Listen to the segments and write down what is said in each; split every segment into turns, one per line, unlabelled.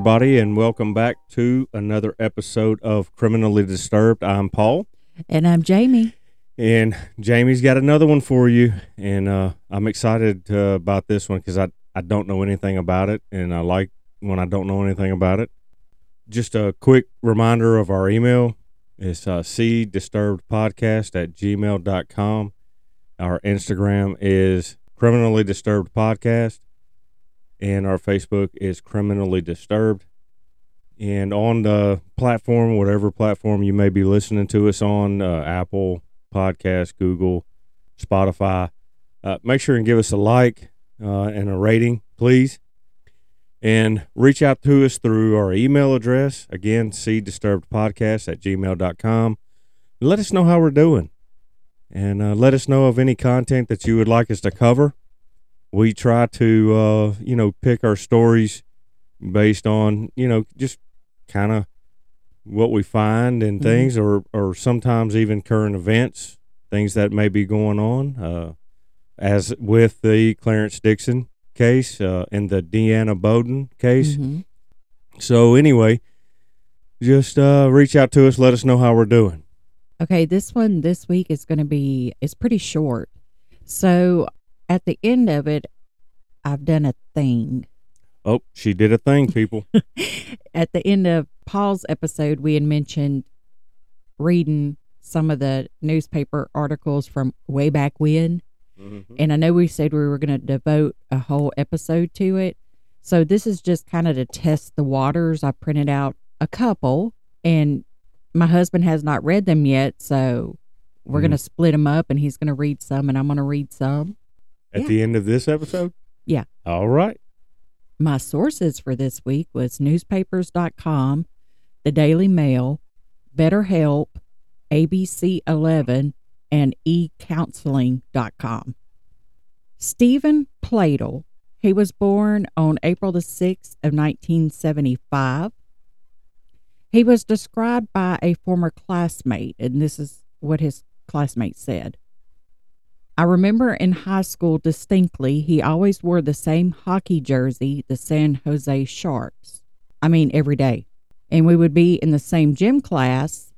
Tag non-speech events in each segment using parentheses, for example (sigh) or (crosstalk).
Everybody, and welcome back to another episode of Criminally Disturbed. I'm Paul,
And I'm Jamie.
and Jamie's got another one for you. And uh, I'm excited uh, about this one because I, I don't know anything about it, and I like when I don't know anything about it. Just a quick reminder of our email it's uh, cdisturbedpodcast at gmail.com. Our Instagram is Criminally Disturbed Podcast and our Facebook is Criminally Disturbed. And on the platform, whatever platform you may be listening to us on, uh, Apple Podcast, Google, Spotify, uh, make sure and give us a like uh, and a rating, please. And reach out to us through our email address, again, cdisturbedpodcast at gmail.com. Let us know how we're doing. And uh, let us know of any content that you would like us to cover we try to uh, you know pick our stories based on you know just kind of what we find and
Mhm.
things or or sometimes even current events things that may be going on uh, as with the clarence dixon case uh, and the deana bowdoin case
Mhm.
so anyway just uh, reach out to us let us know how we're doing
Okay, this one this week is going to be it's pretty short. So at the end of it, I've done a thing.
oh she did a thing people (laughs)
at the end of Paul's episode, we had mentioned reading some of the newspaper articles from way back when. And I know we said we were going to devote a whole episode to it. So this is just kind of to test the waters. I printed out a couple, and my husband has not read them yet. So we're
Mhm.
going to split them up, and he's going to read some, and I'm going to read some.
At
Yeah.
the end of this episode
Yeah.
all right
My sources for this week was newspapers.com, the Daily Mail, BetterHelp, ABC 11, and ecounseling.com. Stephen Pladl, he was born on April the 6th of 1975. He was described by a former classmate, and this is what his classmate said. I remember in high school distinctly, he always wore the same hockey jersey, the San Jose Sharks. I mean, every day. And we would be in the same gym class.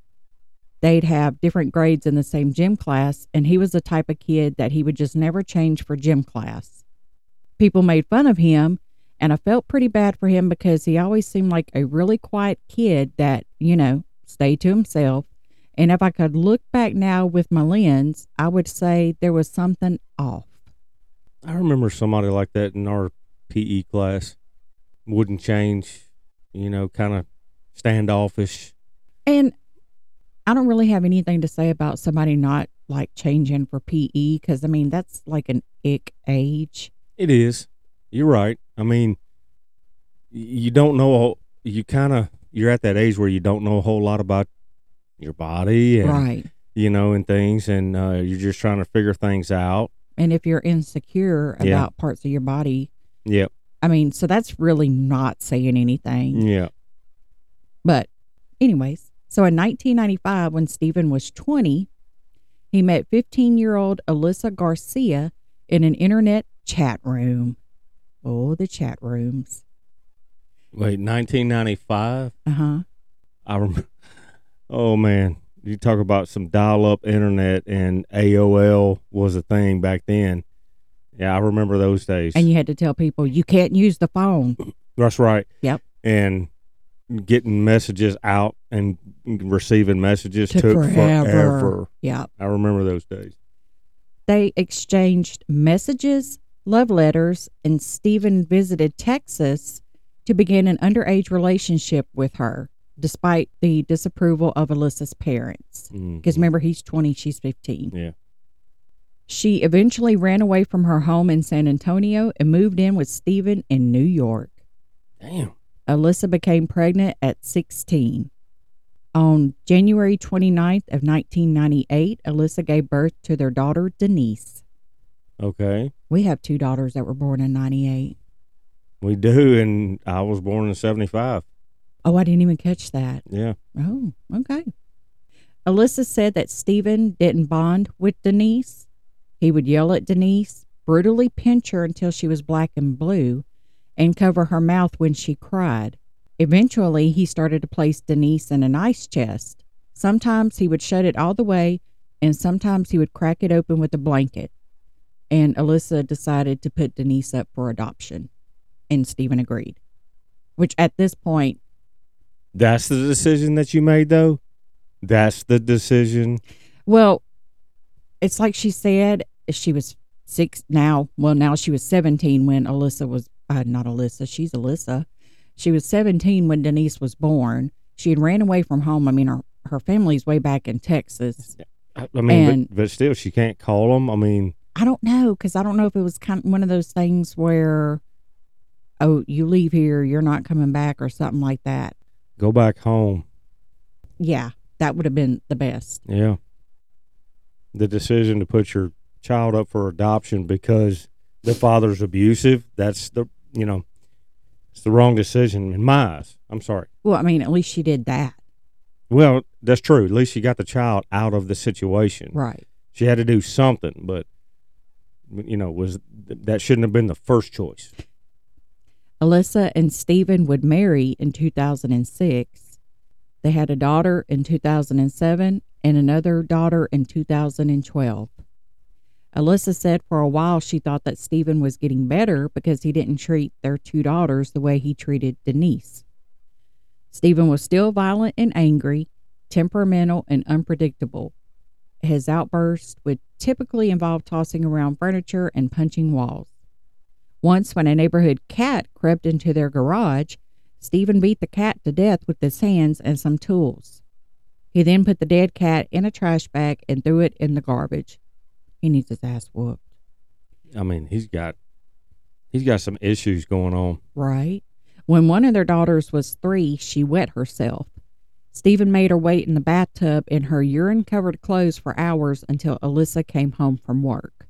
They'd have different grades in the same gym class. And he was the type of kid that he would just never change for gym class. People made fun of him. And I felt pretty bad for him because he always seemed like a really quiet kid that, you know, stayed to himself. And if I could look back now with my lens, I would say there was something off.
I remember somebody like that in our PE class. Wouldn't change, you know, kind of standoffish.
And I don't really have anything to say about somebody not like changing for PE because I mean, that's like an ick age.
It is. You're right. I mean, you don't know. You kind of you're at that age where you don't know a whole lot about your body and
Right.
you know and things, and uh, you're just trying to figure things out.
And if you're insecure
Yeah.
about parts of your body,
Yep.
I mean, so that's really not saying anything.
Yeah.
But, anyways, so in 1995, when Stephen was 20, he met 15 year old Alyssa Garcia in an internet chat room. Oh, the chat rooms.
Wait, 1995.
Uh huh.
I rem- Oh man, you talk about some dial-up internet and AOL was a thing back then. Yeah, I remember those days.
And you had to tell people you can't use the phone. (clears throat)
That's right.
Yep.
And getting messages out and receiving messages
Took
took
forever.
forever.
Yeah.
I remember those days.
They exchanged messages, love letters, and Stephen visited Texas to begin an underage relationship with her, despite the disapproval of Alyssa's parents. Because
Mhm.
remember, he's 20, she's 15.
Yeah.
She eventually ran away from her home in San Antonio and moved in with Stephen in New York.
Damn.
Alyssa became pregnant at 16. On January 29th of 1998, Alyssa gave birth to their daughter Denise.
Okay.
We have two daughters that were born in 98.
We do and I was born in 75.
Oh, I didn't even catch that.
Yeah.
Oh, okay. Alyssa said that Stephen didn't bond with Denise. He would yell at Denise, brutally pinch her until she was black and blue, and cover her mouth when she cried. Eventually, he started to place Denise in an ice chest. Sometimes he would shut it all the way, and sometimes he would crack it open with a blanket. And Alyssa decided to put Denise up for adoption, and Stephen agreed. Which at this point,
That's the decision that you made, though. That's the decision.
well, it's like she said, she was six now. Well, now she was 17 when Alyssa was, uh, not Alyssa, she's Alyssa. She was 17 when Denise was born. She had ran away from home. I mean, her, her family's way back in Texas.
I, I mean, but, but still, she can't call them. I mean,
I don't know because I don't know if it was kind of one of those things where, oh, you leave here, you're not coming back, or something like that.
Go back home.
Yeah, that would have been the best.
Yeah. The decision to put your child up for adoption because the father's abusive, that's the, you know, it's the wrong decision in my eyes. I'm sorry.
Well, I mean, at least she did that,
Well, that's true. At least she got the child out of the situation.
right?
She had to do something, but, you know, was that shouldn't have been the first choice.
Alyssa and Stephen would marry in 2006. They had a daughter in 2007 and another daughter in 2012. Alyssa said for a while she thought that Stephen was getting better because he didn't treat their two daughters the way he treated Denise. Stephen was still violent and angry, temperamental and unpredictable. His outbursts would typically involve tossing around furniture and punching walls. Once, when a neighborhood cat crept into their garage, Stephen beat the cat to death with his hands and some tools. He then put the dead cat in a trash bag and threw it in the garbage. He needs his ass whooped.
I mean, he's got he's got some issues going on.
Right? When one of their daughters was three, she wet herself. Stephen made her wait in the bathtub in her urine covered clothes for hours until Alyssa came home from work.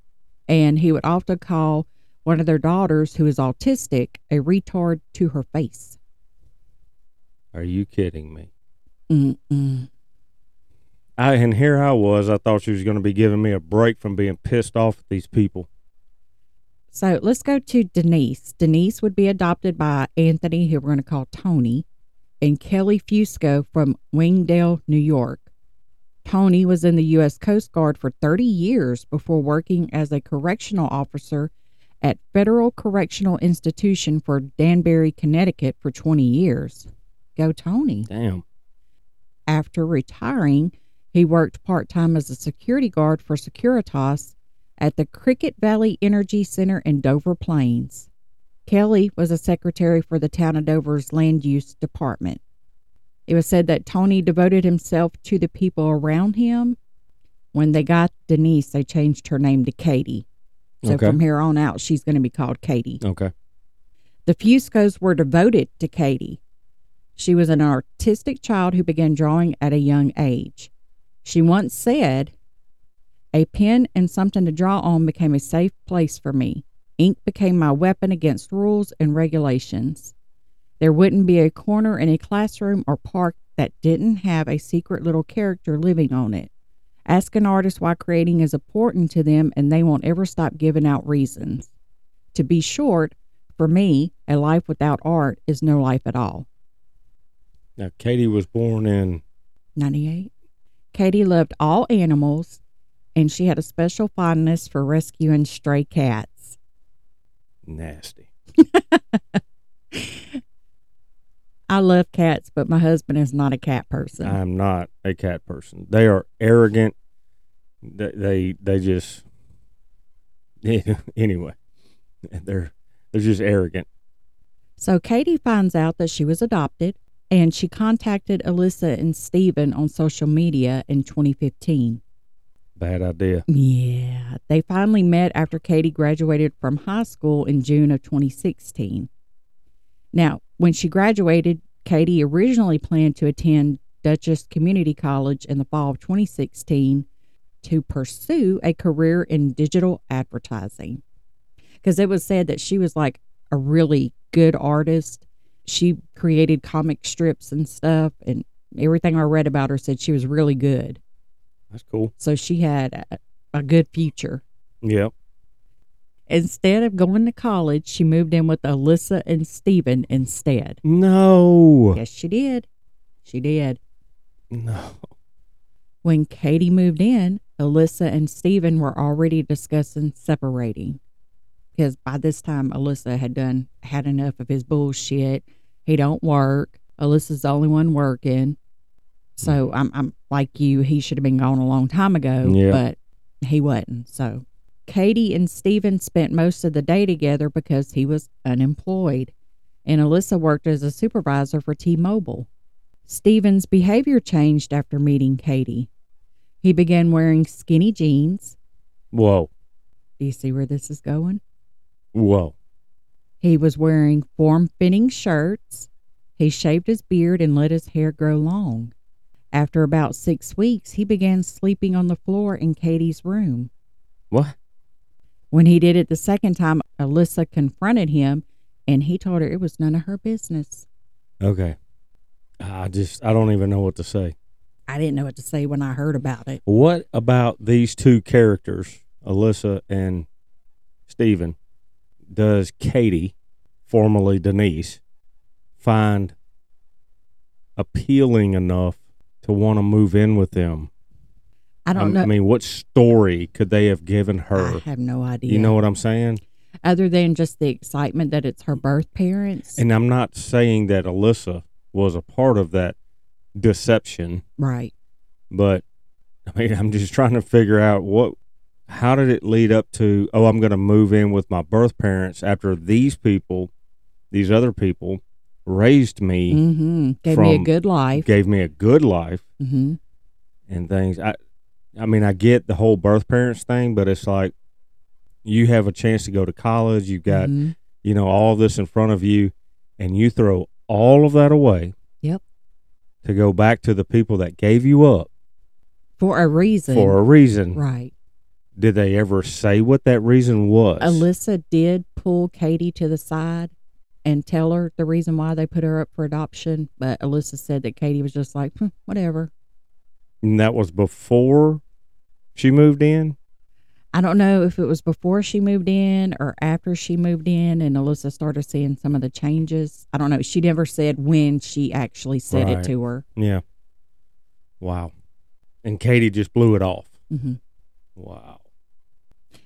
And he would often call one of their daughters, who is autistic, a retard to her face.
Are you kidding me?
Mm-mm.
I and here I was. I thought she was going to be giving me a break from being pissed off at these people.
So let's go to Denise. Denise would be adopted by Anthony, who we're going to call Tony, and Kelly Fusco from Wingdale, New York. Tony was in the U.S. Coast Guard for 30 years before working as a correctional officer at Federal Correctional Institution for Danbury, Connecticut for 20 years. Go, Tony.
Damn.
After retiring, he worked part time as a security guard for Securitas at the Cricket Valley Energy Center in Dover Plains. Kelly was a secretary for the town of Dover's land use department. It was said that Tony devoted himself to the people around him. When they got Denise, they changed her name to Katie. So
Okay.
from here on out, she's going to be called Katie.
Okay.
The Fuscos were devoted to Katie. She was an artistic child who began drawing at a young age. She once said, A pen and something to draw on became a safe place for me. Ink became my weapon against rules and regulations. There wouldn't be a corner in a classroom or park that didn't have a secret little character living on it. Ask an artist why creating is important to them, and they won't ever stop giving out reasons. To be short, for me, a life without art is no life at all.
Now Katie was born in
98. Katie loved all animals, and she had a special fondness for rescuing stray cats.
nasty. (laughs)
I love cats, but my husband is not a cat person.
I'm not a cat person. They are arrogant. They they, they just (laughs) anyway. They're they're just arrogant.
So Katie finds out that she was adopted, and she contacted Alyssa and Stephen on social media in 2015.
Bad idea.
Yeah, they finally met after Katie graduated from high school in June of 2016. Now, when she graduated, Katie originally planned to attend Dutchess Community College in the fall of 2016 to pursue a career in digital advertising. Because it was said that she was like a really good artist. She created comic strips and stuff, and everything I read about her said she was really good.
That's cool.
So she had a, a good future.
Yep.
Instead of going to college, she moved in with Alyssa and Steven instead.
No.
Yes, she did. She did.
No.
When Katie moved in, Alyssa and Steven were already discussing separating. Because by this time Alyssa had done had enough of his bullshit. He don't work. Alyssa's the only one working. So I'm I'm like you, he should have been gone a long time ago,
Yeah.
but he wasn't. So Katie and Steven spent most of the day together because he was unemployed. And Alyssa worked as a supervisor for T Mobile. Steven's behavior changed after meeting Katie. He began wearing skinny jeans.
Whoa.
Do you see where this is going?
Whoa.
He was wearing form fitting shirts. He shaved his beard and let his hair grow long. After about six weeks, he began sleeping on the floor in Katie's room.
What?
When he did it the second time, Alyssa confronted him and he told her it was none of her business.
Okay. I just I don't even know what to say.
I didn't know what to say when I heard about it.
What about these two characters, Alyssa and Stephen, does Katie, formerly Denise, find appealing enough to want to move in with them?
I don't
I'm-
know.
I mean, what story could they have given her?
I have no idea.
You know what I'm saying?
Other than just the excitement that it's her birth parents.
And I'm not saying that Alyssa was a part of that deception,
right.
but I mean, I'm just trying to figure out what, how did it lead up to, oh, I'm going to move in with my birth parents after these people, these other people raised me,
Mm-hmm. Gave me a good life.
gave me a good life
Mm-hmm.
and things. I, I mean, I get the whole birth parents thing, but it's like you have a chance to go to college. You've got,
Mhm.
you know, all this in front of you, and you throw all of that away.
Yep.
To go back to the people that gave you up
For a reason.
for a reason.
right.
Did they ever say what that reason was?
Alyssa did pull Katie to the side and tell her the reason why they put her up for adoption, but Alyssa said that Katie was just like, "Hmm, whatever.
And that was before she moved in.
I don't know if it was before she moved in or after she moved in and Alyssa started seeing some of the changes. I don't know. She never said when she actually said
Right.
it to her.
Yeah. Wow. And Katie just blew it off.
hmm
Wow.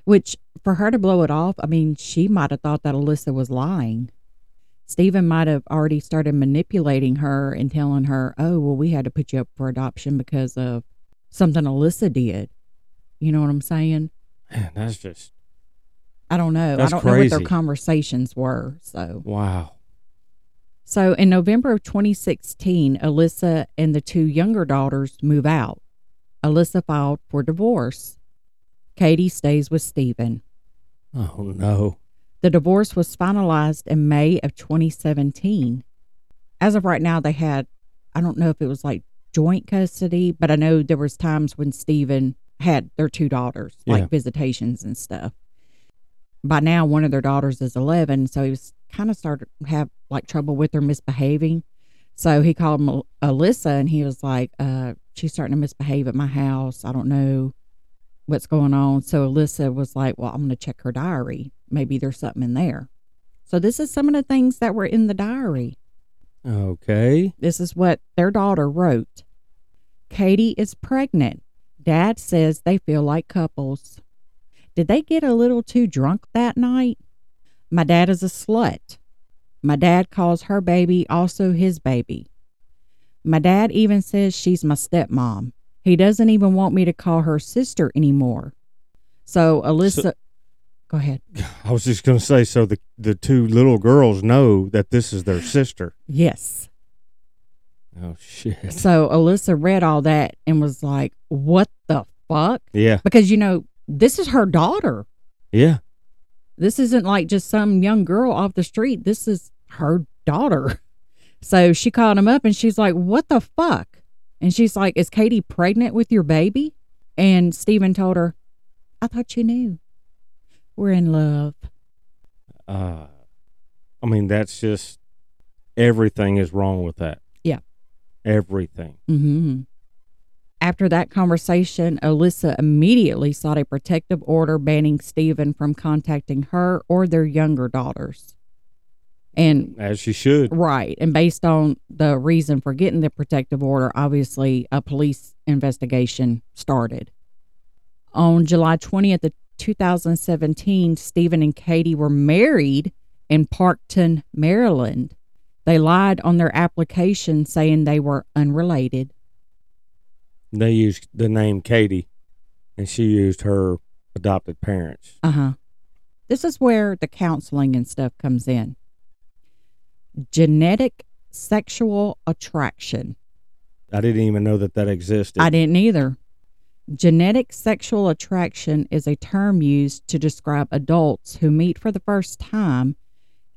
Which, for her to blow it off, I mean, she might have thought that Alyssa was lying. Stephen might have already started manipulating her and telling her, oh, well, we had to put you up for adoption because of something Alyssa did. You know what I'm saying?
Man, that's just
I don't know. I don't know what their conversations were. So,
wow.
so in November of 2016, Alyssa and the two younger daughters move out. Alyssa filed for divorce. Katie stays with Stephen.
Oh no.
The divorce was finalized in May of 2017. As of right now, they had, I don't know if it was like joint custody, but I know there was times when Stephen had their two daughters, like visitations and stuff. By now, one of their daughters is 11, so he was kind of started to have like trouble with her misbehaving. So he called Mel- Alyssa and he was like, uh, she's starting to misbehave at my house. I don't know what's going on. So Alyssa was like, well, I'm going to check her diary. Maybe there's something in there. So this is some of the things that were in the diary.
Okay.
This is what their daughter wrote. Katie is pregnant. Dad says they feel like couples. Did they get a little too drunk that night? My dad is a slut. My dad calls her baby also his baby. My dad even says she's my stepmom. He doesn't even want me to call her sister anymore. So Alyssa, go ahead.
I was just gonna say, so the the two little girls know that this is their sister.
Yes.
Oh shit.
So Alyssa read all that and was like, what the fuck?
Yeah.
Because, you know, this is her daughter.
Yeah.
This isn't like just some young girl off the street. This is her daughter. (laughs) So she called him up and she's like, What the fuck? And she's like, Is Katie pregnant with your baby? And Stephen told her, I thought you knew. We're in love.
Uh, I mean, that's just everything is wrong with that.
Yeah.
Everything.
hmm After that conversation, Alyssa immediately sought a protective order banning Stephen from contacting her or their younger daughters. And
As she should.
Right. And based on the reason for getting the protective order, obviously a police investigation started. On July 20th of 2017, Stephen and Katie were married in Parkton, Maryland. They lied on their application saying they were unrelated.
They used the name Katie, and she used her adopted parents.
Uh-huh. This is where the counseling and stuff comes in. Genetic sexual attraction.
I didn't even know that that existed.
I didn't either. Genetic sexual attraction is a term used to describe adults who meet for the first time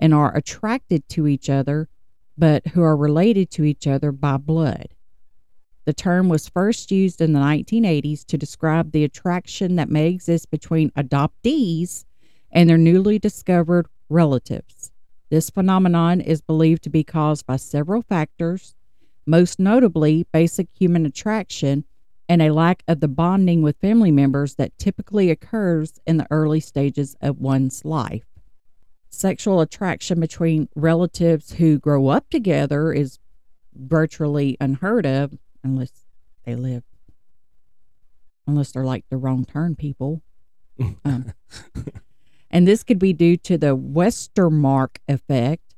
and are attracted to each other, but who are related to each other by blood. The term was first used in the 1980s to describe the attraction that may exist between adoptees and their newly discovered relatives. This phenomenon is believed to be caused by several factors, most notably basic human attraction and a lack of the bonding with family members that typically occurs in the early stages of one's life. Sexual attraction between relatives who grow up together is virtually unheard of unless they live, unless they're like the wrong turn people. (laughs) Um, and this could be due to the Westermarck effect,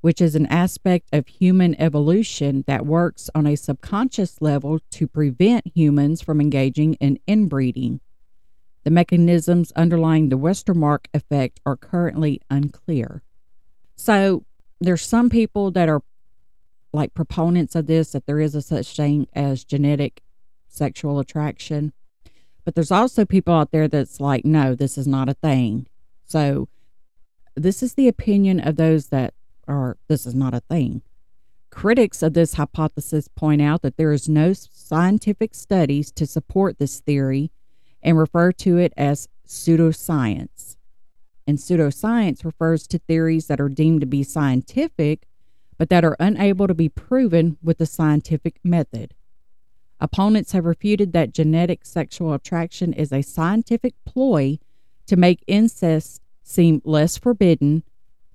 which is an aspect of human evolution that works on a subconscious level to prevent humans from engaging in inbreeding. The mechanisms underlying the Westermarck effect are currently unclear. So, there's some people that are like proponents of this that there is a such thing as genetic sexual attraction. But there's also people out there that's like, no, this is not a thing. So, this is the opinion of those that are, this is not a thing. Critics of this hypothesis point out that there is no scientific studies to support this theory and refer to it as pseudoscience. And pseudoscience refers to theories that are deemed to be scientific, but that are unable to be proven with the scientific method. Opponents have refuted that genetic sexual attraction is a scientific ploy to make incest seem less forbidden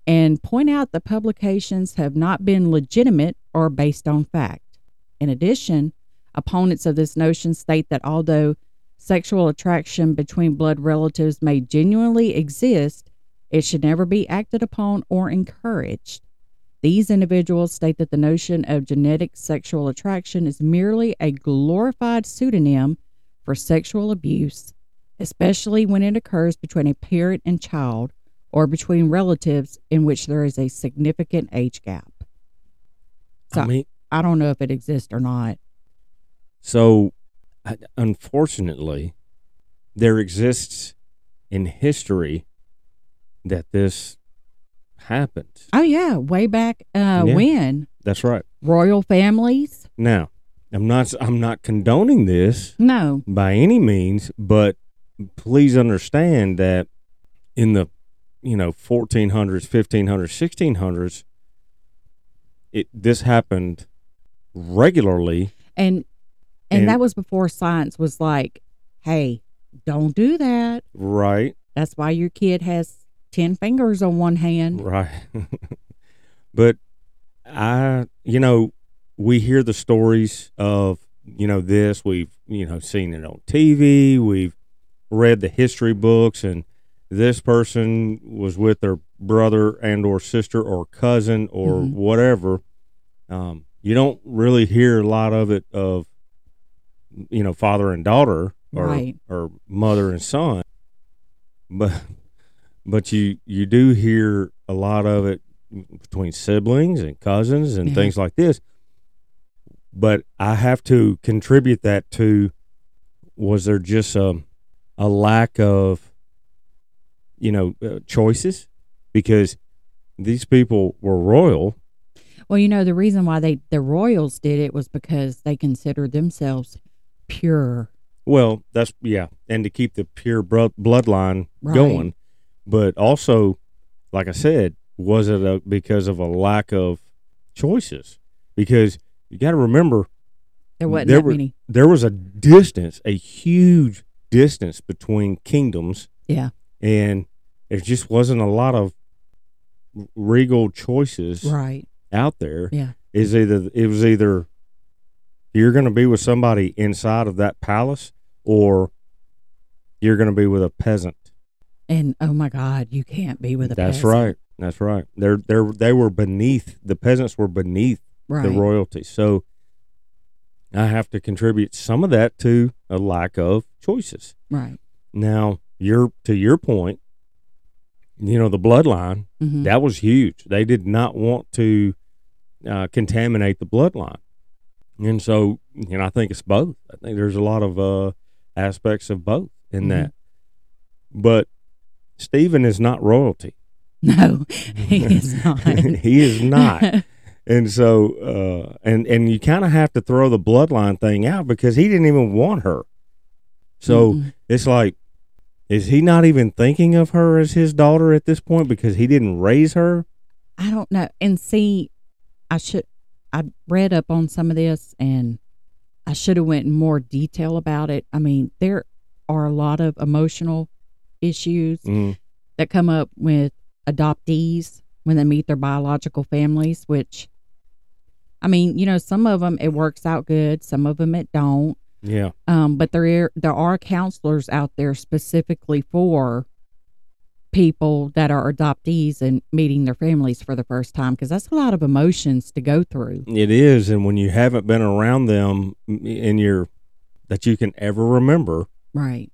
and point out that publications have not been legitimate or based on fact. In addition, opponents of this notion state that although sexual attraction between blood relatives may genuinely exist, it should never be acted upon or encouraged. These individuals state that the notion of genetic sexual attraction is merely a glorified pseudonym for sexual abuse, especially when it occurs between a parent and child or between relatives in which there is a significant age gap. So
I mean,
I don't know if it exists or not.
so unfortunately, there exists in history that this happened.
Oh yeah, way back uh,
Yeah.
when
That's right.
royal families.
Now, I'm not I'm not condoning this
No,
by any means, but please understand that in the you know 1400s, 1500s, 1600s, it this happened regularly.
and and,
And-
that was before science was like, hey, don't do that.
Right,
That's why your kid has ten fingers on one hand.
right. (laughs) but I, you know, we hear the stories of you know this. We've you know seen it on TV. We've read the history books, and this person was with their brother and or sister or cousin or
Mhm.
whatever. Um, you don't really hear a lot of it of you know father and daughter or
Right.
or mother and son, but but you you do hear a lot of it between siblings and cousins and
Yeah.
things like this. But I have to contribute that to was there just a a lack of you know uh, choices because these people were royal
Well, you know the reason why they the royals did it was because they considered themselves pure.
well that's yeah and to keep the pure bro- bloodline
Right.
going but also like i said was it a, because of a lack of choices because you got to remember
There wasn't
There
that
were-
many.
there was a distance, a huge distance between kingdoms,
Yeah.
and there just wasn't a lot of regal choices
Right.
out there.
Yeah.
Is either it was either you're going to be with somebody inside of that palace, or you're going to be with a peasant.
And oh my God, you can't be with a
That's
peasant.
right. That's right. They're they're they were beneath the peasants were beneath
Right.
the royalty. So I have to contribute some of that to a lack of choices.
right.
Now, your to your point, you know, the bloodline,
hmm
that was huge. They did not want to uh, contaminate the bloodline. And so, you know, I think it's both. I think there's a lot of uh, aspects of both in
Mhm.
that. But Stephen is not royalty. (laughs)
No, he (laughs) is not.
he is not. (laughs) And so, uh, and and you kind of have to throw the bloodline thing out because he didn't even want her. So
Mm-mm.
it's like, is he not even thinking of her as his daughter at this point because he didn't raise her?
I don't know. And see, I should. I read up on some of this, and I should have went in more detail about it. I mean, there are a lot of emotional issues
Mm,
that come up with adoptees when they meet their biological families. Which, I mean, you know, some of them it works out good, some of them it don't.
Yeah,
Um, but there are, there are counselors out there specifically for people that are adoptees and meeting their families for the first time because that's a lot of emotions to go through.
it is. And when you haven't been around them in your that you can ever remember,
Right.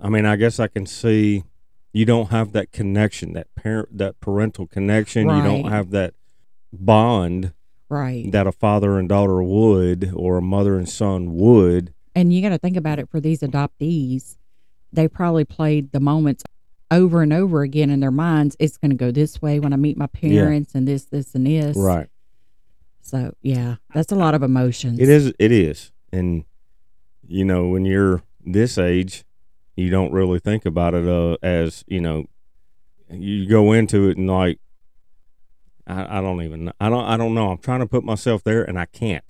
I mean, I guess I can see you don't have that connection, that parent, that parental connection. You don't have that bond
Right.
that a father and daughter would, or a mother and son would.
And you got to think about it for these adoptees. They probably played the moments over and over again in their minds. It's going to go this way when I meet my parents and this, this, and this.
Right.
So, yeah, that's a lot of emotions.
It is. It is. And you know, when you're this age, you don't really think about it uh, as you know. You go into it and like, I, I don't even. I don't. I don't know. I'm trying to put myself there, and I can't.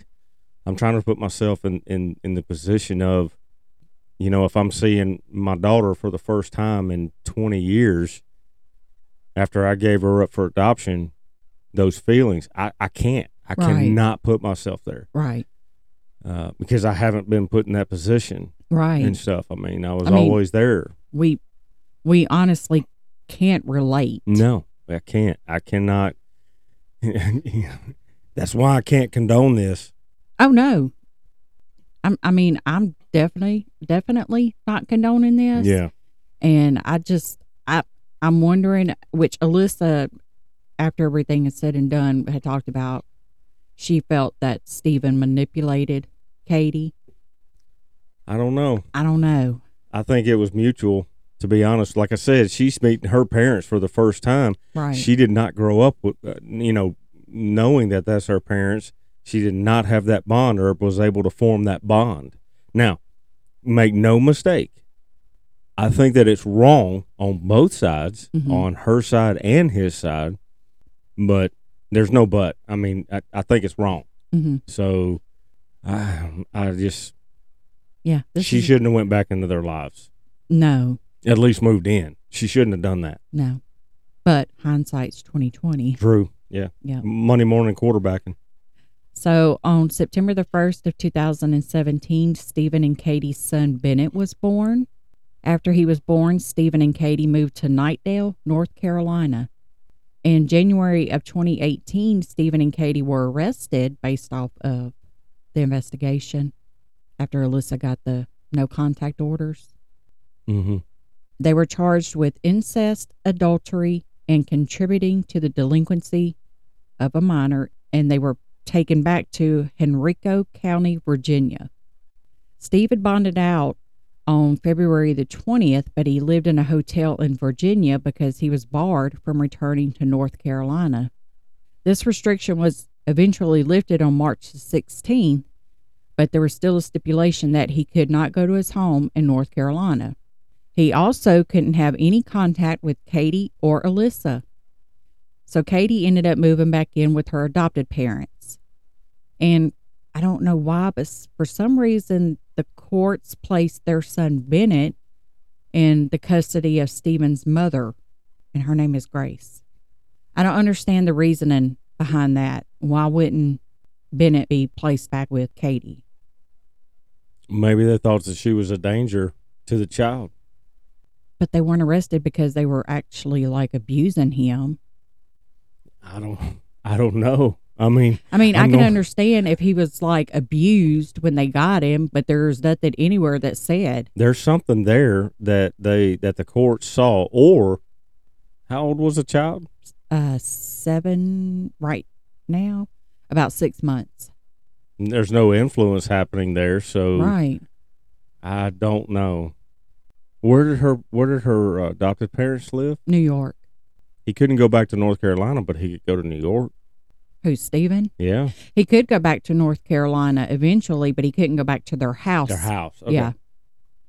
I'm trying to put myself in in in the position of, you know, if I'm seeing my daughter for the first time in 20 years, after I gave her up for adoption, those feelings, I I can't. I
Right.
cannot put myself there
Right.
uh, because I haven't been put in that position
Right.
and stuff. I mean, I was
I mean-
always there.
we, we honestly can't relate.
No, I can't. I cannot. (laughs) That's why I can't condone this.
Oh no. I'm I mean, I'm definitely definitely not condoning this.
Yeah,
And I just I I'm wondering which Alyssa after everything is said and done had talked about she felt that Stephen manipulated Katie.
I don't know.
I don't know.
I think it was mutual. To be honest, like I said, she's meeting her parents for the first time.
Right.
She did not grow up with, uh, you know, knowing that that's her parents. She did not have that bond or was able to form that bond. Now, make no mistake. I think that it's wrong on both sides,
Mhm.
on her side and his side. But there's no but. I mean, I, I think it's wrong.
hmm
So, I, I just
Yeah.
She shouldn't have went back into their lives.
No,
At least moved in. She shouldn't have done that.
no. But hindsight's twenty twenty.
True. Yeah.
Yeah.
Monday morning quarterbacking.
So on September the 1st of 2017, Stephen and Katie's son Bennett was born. After he was born, Stephen and Katie moved to Knightdale, North Carolina. In January of 2018, Stephen and Katie were arrested based off of the investigation after Alyssa got the no contact orders.
Mm-hmm.
They were charged with incest, adultery, and contributing to the delinquency of a minor, and they were taken back to Henrico County, Virginia. Steve had bonded out on February the 20th, but he lived in a hotel in Virginia because he was barred from returning to North Carolina. This restriction was eventually lifted on March the 16th, but there was still a stipulation that he could not go to his home in North Carolina. He also couldn't have any contact with Katie or Alyssa. So Katie ended up moving back in with her adopted parents. And I don't know why, but for some reason, the courts placed their son Bennett in the custody of Stephen's mother, and her name is Grace. I don't understand the reasoning behind that. Why wouldn't Bennett be placed back with Katie?
Maybe they thought that she was a danger to the child.
But they weren't arrested because they were actually like abusing him.
I don't. I don't know. I mean,
I mean, I,
I
can understand if he was like abused when they got him, but there's nothing anywhere that said.
there's something there that they that the court saw. Or how old was the child?
uh seven right now about six months
There's no influence happening there, so
right
I don't know. Where did her Where did her uh, adopted parents live?
new york
He couldn't go back to North Carolina, but he could go to New York.
who's Stephen?
Yeah,
he could go back to north carolina eventually but he couldn't go back to their house
their house. Okay.
yeah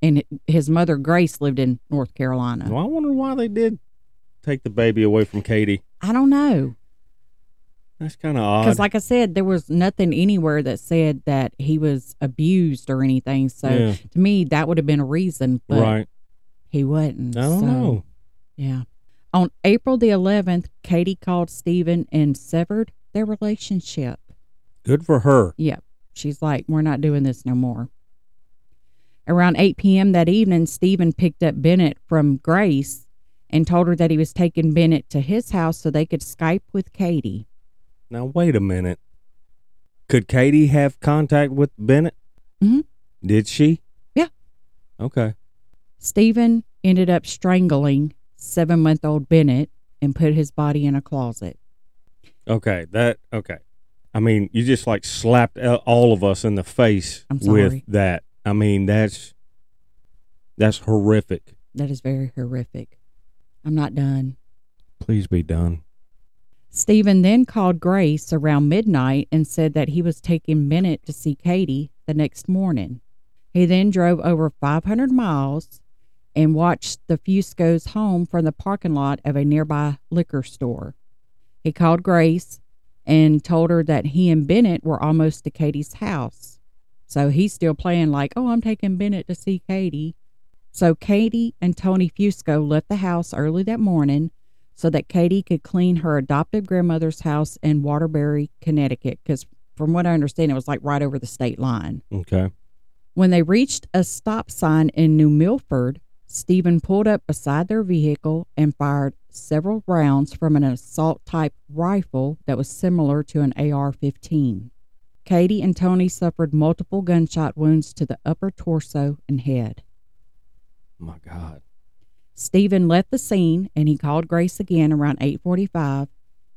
and his mother grace lived in north carolina
Well, I wonder why they did take the baby away from Katie.
i don't know
That's kind of odd.
because like i said there was nothing anywhere that said that he was abused or anything so
yeah,
to me that would have been a reason but
right.
He wasn't
I don't
so.
know.
Yeah. On April the 11th, Katie called Stephen and severed their relationship.
Good for her.
Yep. She's like, we're not doing this no more. Around 8 p.m. that evening, Stephen picked up Bennett from Grace and told her that he was taking Bennett to his house so they could Skype with Katie.
Now wait a minute. Could Katie have contact with Bennett?
Mhm.
Did she?
Yeah.
Okay.
Stephen ended up strangling seven month old Bennett and put his body in a closet.
Okay. That okay. I mean, you just like slapped uh, all of us in the face with that. I mean, that's that's horrific.
That is very horrific. I'm not done.
Please be done.
Stephen then called Grace around midnight and said that he was taking Bennett to see Katie the next morning. He then drove over 500 miles and watched the Fusco's home from the parking lot of a nearby liquor store. He called Grace and told her that he and Bennett were almost to Katie's house. So he's still playing like, oh, I'm taking Bennett to see Katie. So Katie and Tony Fusco left the house early that morning so that Katie could clean her adoptive grandmother's house in Waterbury, Connecticut, because from what I understand, it was like right over the state line.
Okay.
When they reached a stop sign in New Milford, Stephen pulled up beside their vehicle and fired several rounds from an assault type rifle that was similar to an AR 15. Katie and Tony suffered multiple gunshot wounds to the upper torso and head.
My God.
Stephen left the scene and he called Grace again around 8:45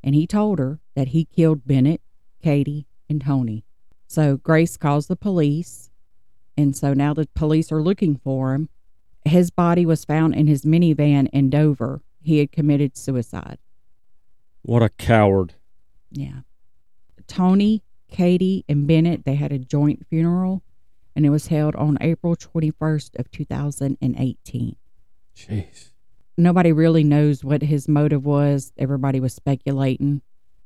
and he told her that he killed Bennett, Katie, and Tony. So Grace calls the police and so now the police are looking for him. His body was found in his minivan in Dover. He had committed suicide.
What a coward.
Yeah. Tony, Katie, and Bennett, they had a joint funeral and it was held on April 21st of 2018
Jeez.
nobody really knows what his motive was. Everybody was speculating,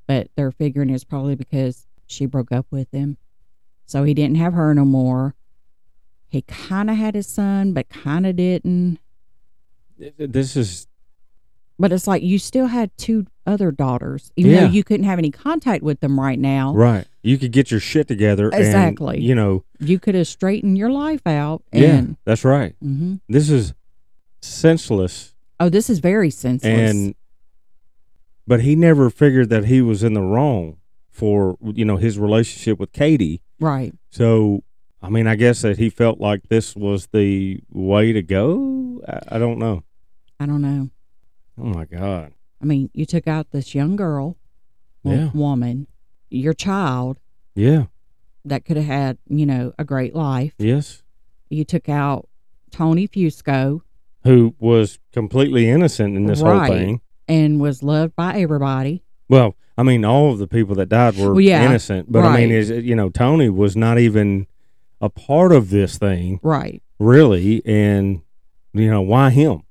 but they're figuring it's probably because she broke up with him. So he didn't have her no more. He kind of had his son, but kind of didn't.
This is
But it's like you still had two other daughters, even
Yeah.
though you couldn't have any contact with them right now.
right. You could get your shit together. and,
Exactly.
you know,
You could have straightened your life out.
yeah,
And,
that's right.
Mhm.
This is senseless.
Oh, this is very senseless.
and but he never figured that he was in the wrong for you know his relationship with Katie.
right.
So I mean, I guess that he felt like this was the way to go. I, I don't know.
I don't know.
Oh my god.
I mean, you took out this young girl,
Yeah.
woman, your child
Yeah.
that could have had, you know, a great life.
Yes.
You took out Tony Fusco
Who was completely innocent in this whole thing.
and was loved by everybody.
Well, I mean, all of the people that died were
Well, yeah,
innocent, but I mean, is you know, Tony was not even a part of this thing.
Right.
really and you know why him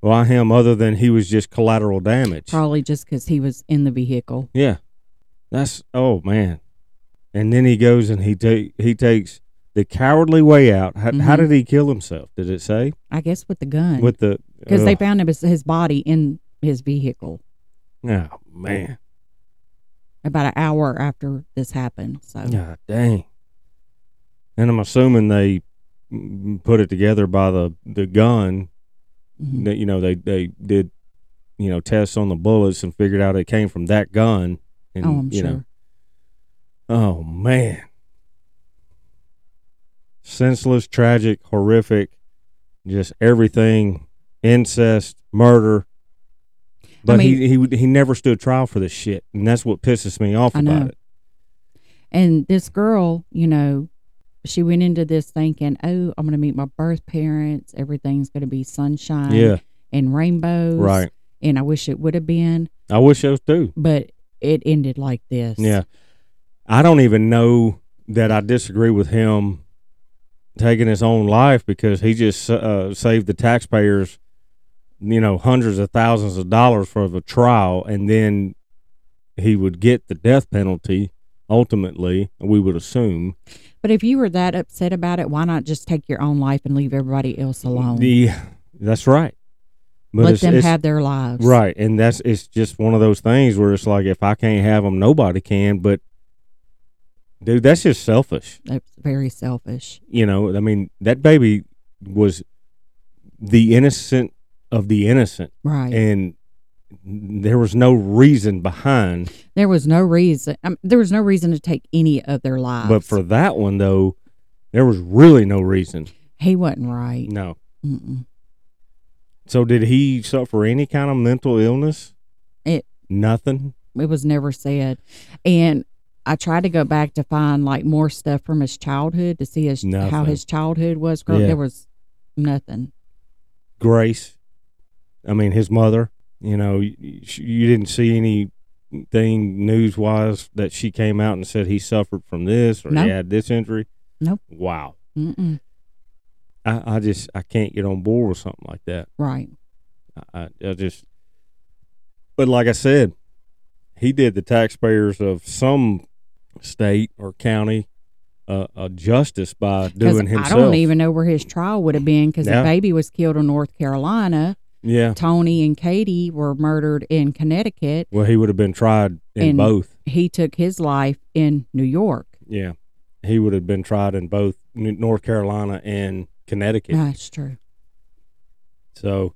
why him other than he was just collateral damage
Probably just because he was in the vehicle.
yeah that's oh man and then he goes and he take he takes the cowardly way out. How, how
Mhm.
did he kill himself? Did it say
I guess with the gun.
with the
because they found his, his body in his vehicle
Oh man,
about an hour after this happened. So
God dang. And I'm assuming they put it together by the the gun.
mhm.
That you know they they did you know tests on the bullets and figured out it came from that gun. And,
oh, I'm
you
sure.
know, oh man, senseless, tragic, horrific, just everything, incest, murder. But
mean-
he he he never stood trial for this shit, and that's what pisses me off
I
about
know.
it.
And this girl, you know, she went into this thinking, "Oh, I'm going to meet my birth parents. Everything's going to be sunshine
Yeah,
and rainbows."
right.
And I wish it would have been,
I wish those too.
but it ended like this.
Yeah. I don't even know that I disagree with him taking his own life because he just uh, saved the taxpayers, you know, hundreds of thousands of dollars for the trial, and then he would get the death penalty ultimately, we would assume.
But if you were that upset about it, why not just take your own life and leave everybody else alone?
The, that's right. But
Let
it's,
them
it's-
have their lives.
Right, and that's it's just one of those things where it's like if I can't have them, nobody can. But dude, that's just selfish.
That's very selfish.
You know, I mean, that baby was the innocent of the innocent,
Right.
and there was no reason behind.
there was no reason. I mean, there was no reason to take any of their lives.
But for that one though, there was really no reason.
he wasn't right.
No.
Mm-mm.
So did he suffer any kind of mental illness?
It-
nothing.
It was never said. And I tried to go back to find like more stuff from his childhood to see his how his childhood was. Girl,
Yeah.
There was nothing.
Grace. I mean, his mother. You know, you, you didn't see anything news wise that she came out and said he suffered from this or
Nope.
he had this injury.
Nope.
Wow.
Mm-mm.
I, I just I can't get on board with something like that.
Right.
I, I, just. But like I said, he did the taxpayers of some state or county uh, a justice by doing himself.
I don't even know where his trial would have been because
Yeah.
the baby was killed in North Carolina.
Yeah.
Tony and Katie were murdered in Connecticut.
Well, he would have been tried in
And-
both.
He took his life in New York.
Yeah, he would have been tried in both North Carolina and Connecticut.
That's true.
So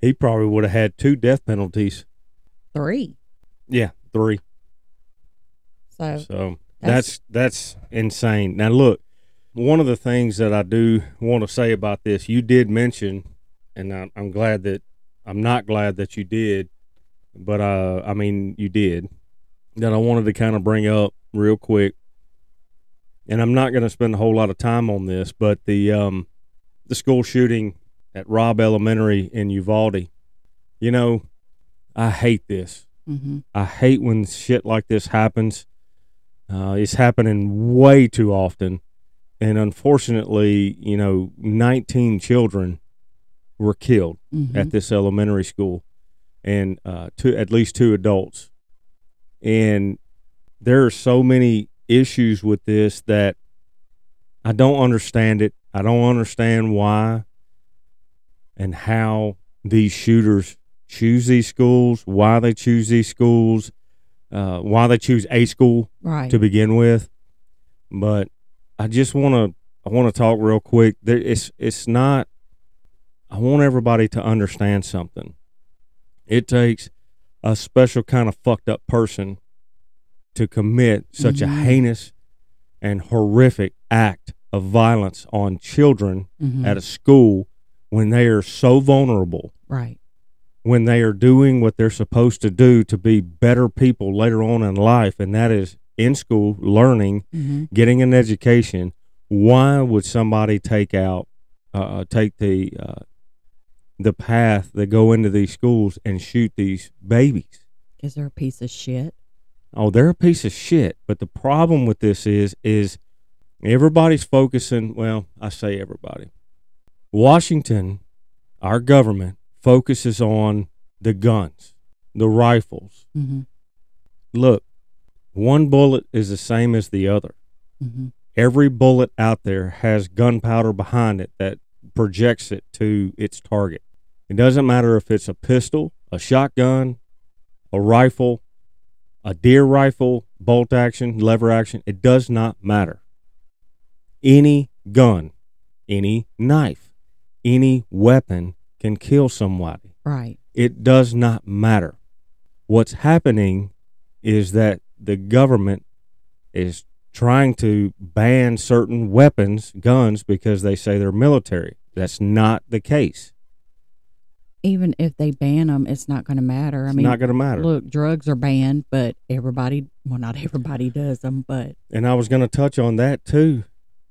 he probably would have had two death penalties.
Three.
Yeah, three.
So
So
That's-
that's that's insane. Now look, one of the things that I do want to say about this, you did mention, and I'm, I'm glad that I'm not glad that you did, but uh, I mean you did. That I wanted to kind of bring up real quick, and I'm not going to spend a whole lot of time on this, but the um, the school shooting at Robb Elementary in Uvalde. You know, I hate this.
hmm
I hate when shit like this happens. Uh, it's happening way too often. And unfortunately, you know, 19 children were killed
hmm
at this elementary school and uh, two, at least two adults. And there are so many issues with this that I don't understand it. I don't understand why and how these shooters choose these schools, why they choose these schools, uh, why they choose a school
right.
to begin with. But I just want to I want to talk real quick. There, it's it's not. I want everybody to understand something. It takes a special kind of fucked up person to commit such a
Mhm.
heinous and horrific act of violence on children
Mhm.
at a school when they are so vulnerable
right.
when they are doing what they're supposed to do to be better people later on in life, and that is in school, learning,
hmm
getting an education. Why would somebody take out, uh, take the uh, the path that go into these schools and shoot these babies.
Is they're a piece of shit.
Oh, they're a piece of shit. But the problem with this is, is everybody's focusing. Well, I say everybody. Washington, our government focuses on the guns, the rifles.
hmm
Look, one bullet is the same as the other.
hmm
Every bullet out there has gunpowder behind it that projects it to its target. It doesn't matter if it's a pistol, a shotgun, a rifle, a deer rifle, bolt action, lever action. It does not matter. Any gun, any knife, any weapon can kill somebody.
Right.
It does not matter. What's happening is that the government is trying to ban certain weapons, guns, because they say they're military. That's not the case.
Even if they ban them, it's not going to matter. I
It's
mean,
not going to matter.
look, drugs are banned, but everybody, well, not (laughs) everybody does them, but
And I was going to touch on that too.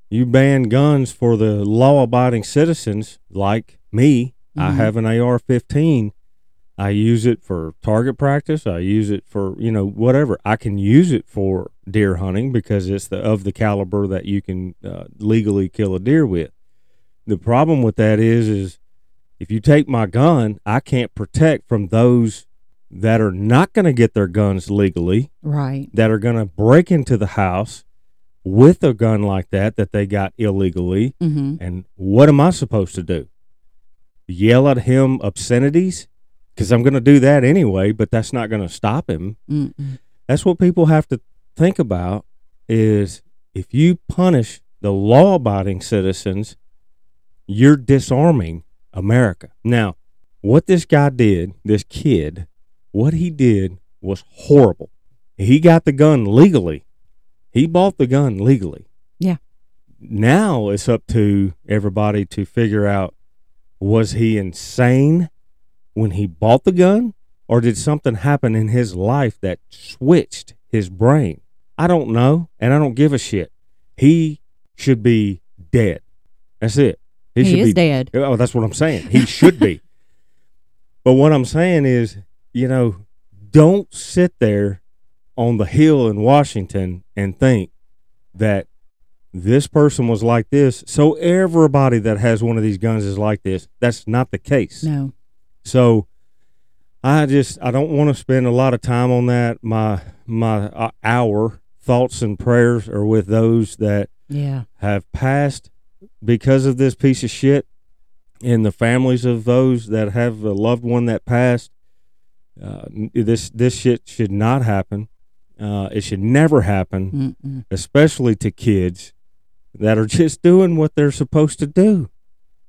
You ban guns for the law abiding citizens like me. I
Mhm.
have an AR 15. I use it for target practice. I use it for, you know, whatever. I can use it for deer hunting because it's the of the caliber that you can uh, legally kill a deer with. The problem with that is is if you take my gun, I can't protect from those that are not going to get their guns legally
right.
that are going to break into the house with a gun like that that they got illegally.
hmm
And what am I supposed to do? Yell at him obscenities? Because I'm going to do that anyway, but that's not going to stop him.
Mm-mm.
That's what people have to think about is if you punish the law abiding citizens, you're disarming America. Now, what this guy did, this kid, what he did was horrible. He got the gun legally. He bought the gun legally.
Yeah.
Now it's up to everybody to figure out was he insane when he bought the gun or did something happen in his life that switched his brain? I don't know, and I don't give a shit. He should be dead. That's it.
He,
should
is
be
dead.
Oh, that's what I'm saying. He should be. (laughs) But what I'm saying is, you know, don't sit there on the hill in Washington and think that this person was like this. So everybody that has one of these guns is like this. That's not the case.
No.
So I just I don't want to spend a lot of time on that. My my uh, hour thoughts and prayers are with those that
Yeah.
have passed because of this piece of shit and the families of those that have a loved one that passed uh, this this shit should not happen uh, it should never happen
Mm-mm.
especially to kids that are just doing what they're supposed to do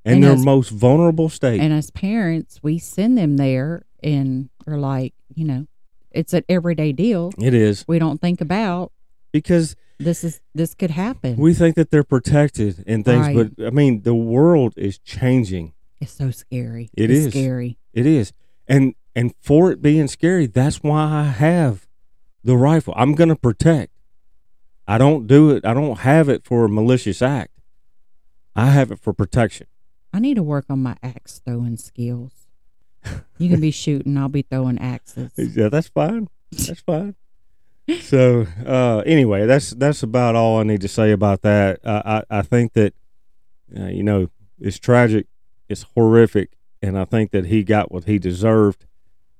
in
And
their
as-
most vulnerable state
And as parents, we send them there and are like, you know, it's an everyday deal.
it is
We don't think about
because
this is this could happen.
we think that they're protected and things
Right.
but i mean the world is changing
it's so scary.
It
it's
is.
scary.
It is. And and for it being scary, that's why I have the rifle. I'm going to protect. I don't do it. I don't have it for a malicious act. I have it for protection.
I need to work on my axe throwing skills. You can be (laughs) shooting, I'll be throwing axes.
Yeah, that's fine. That's fine. So, uh, anyway, that's that's about all I need to say about that. I I, I think that uh, you know it's tragic, it's horrific, and I think that he got what he deserved.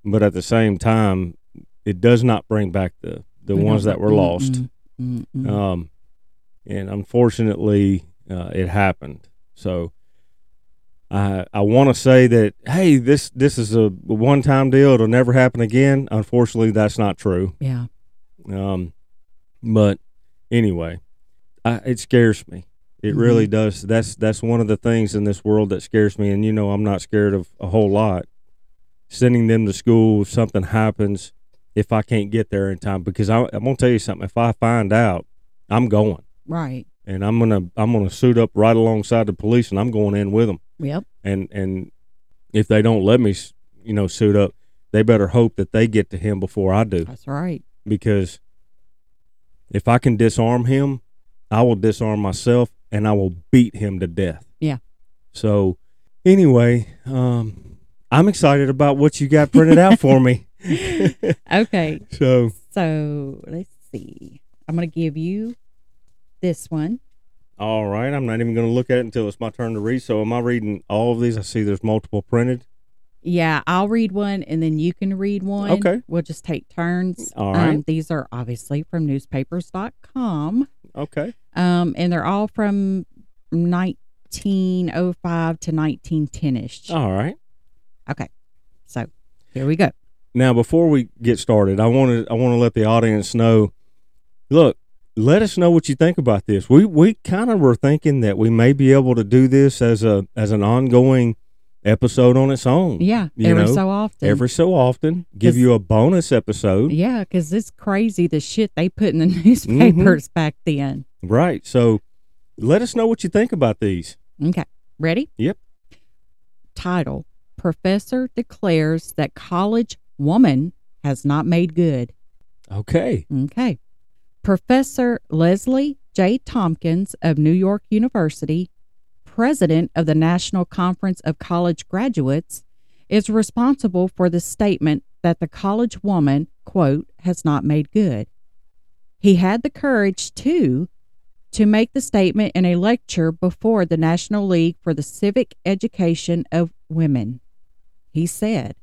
But at the same time, it does not bring back the the
We
ones that were lost.
Mm-mm, mm-mm.
Um, and unfortunately, uh, it happened. So I I want to say that hey, this this is a one time deal. It'll never happen again. Unfortunately, that's not true.
yeah.
Um, but anyway, I, it scares me. It really does. That's that's one of the things in this world that scares me. And you know, I'm not scared of a whole lot. Sending them to school, if something happens, if I can't get there in time, because I, I'm gonna tell you something. If I find out, I'm going,
Right.
and I'm gonna I'm gonna suit up right alongside the police, and I'm going in with them.
Yep.
And and if they don't let me, you know, suit up, they better hope that they get to him before I do
That's right.
because if I can disarm him, I will disarm myself and I will beat him to death.
Yeah.
So, anyway, um, I'm excited about what you got printed out for me. (laughs) (laughs)
Okay.
So,
So let's see. I'm going to give you this one.
All right, I'm not even going to look at it until it's my turn to read. So, am I reading all of these? I see there's multiple printed.
Yeah, I'll read one and then you can read one.
Okay.
We'll just take turns.
All right.
Um, these are obviously from newspapers.com.
Okay.
Um, and they're all from 1905 to 1910 ish.
All right.
Okay. So here we go.
Now, before we get started, I want to I want to let the audience know. Look, let us know what you think about this. We we kind of were thinking that we may be able to do this as a as an ongoing episode on its own.
Yeah. Every
know,
so often.
Every so often, give you a bonus episode.
yeah, because it's crazy the shit they put in the (laughs)
Mm-hmm.
newspapers back then.
Right. So, let us know what you think about these.
Okay. Ready?
Yep.
Title Professor declares that college woman has not made good.
Okay.
Okay. Professor Leslie J. Tompkins of New York University, president of the National Conference of College Graduates, is responsible for the statement that the college woman, quote, has not made good. He had the courage, too, to make the statement in a lecture before the National League for the Civic Education of Women. He said,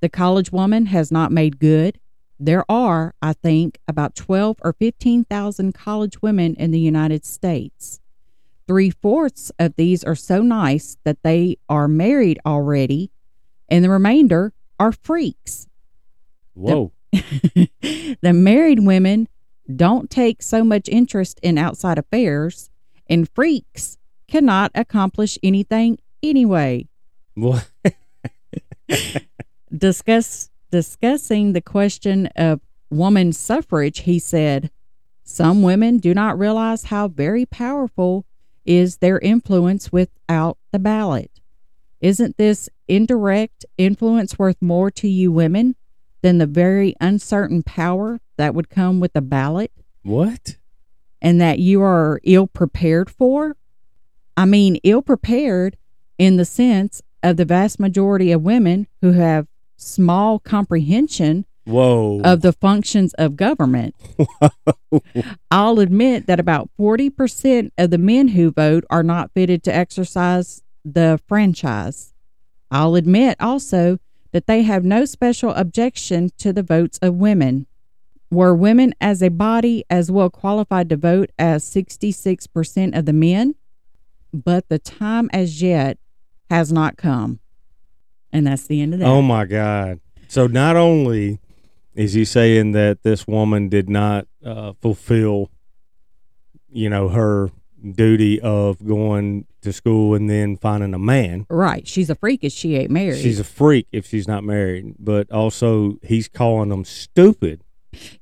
The college woman has not made good. There are, I think, about 12 or 15,000 college women in the United States. Three fourths of these are so nice that they are married already, and the remainder are freaks.
Whoa. (laughs)
the married women don't take so much interest in outside affairs, and freaks cannot accomplish anything anyway.
What? (laughs)
Discuss discussing the question of woman suffrage, he said, Some women do not realize how very powerful is their influence without the ballot. Isn't this indirect influence worth more to you women than the very uncertain power that would come with the ballot
What?
and that you are ill prepared for? I mean, ill prepared in the sense of the vast majority of women who have small comprehension
Whoa.
of the functions of government. (laughs) I'll admit that about 40% of the men who vote are not fitted to exercise the franchise. I'll admit also that they have no special objection to the votes of women. Were women as a body as well qualified to vote as 66% of the men? But the time as yet has not come. And that's the end of that.
Oh my God! So not only is he saying that this woman did not uh, fulfill, you know, her duty of going to school and then finding a man.
right. She's a freak if she ain't married.
She's a freak if she's not married. But also, he's calling them stupid,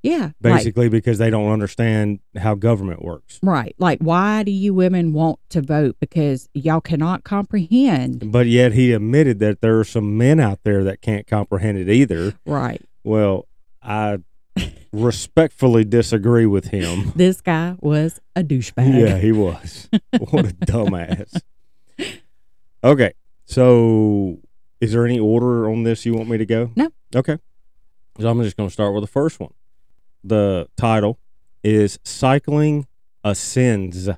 yeah. Like,
basically, because they don't understand how government works.
Right. Like, why do you women want to vote? Because y'all cannot comprehend.
But yet, he admitted that there are some men out there that can't comprehend it either.
Right.
Well, I (laughs) respectfully disagree with him.
This guy was a douchebag.
Yeah, he was. what a (laughs) dumbass. Okay, so is there any order on this you want me to go?
No.
Okay. So I'm just going to start with the first one. The title is Cycling Ascends.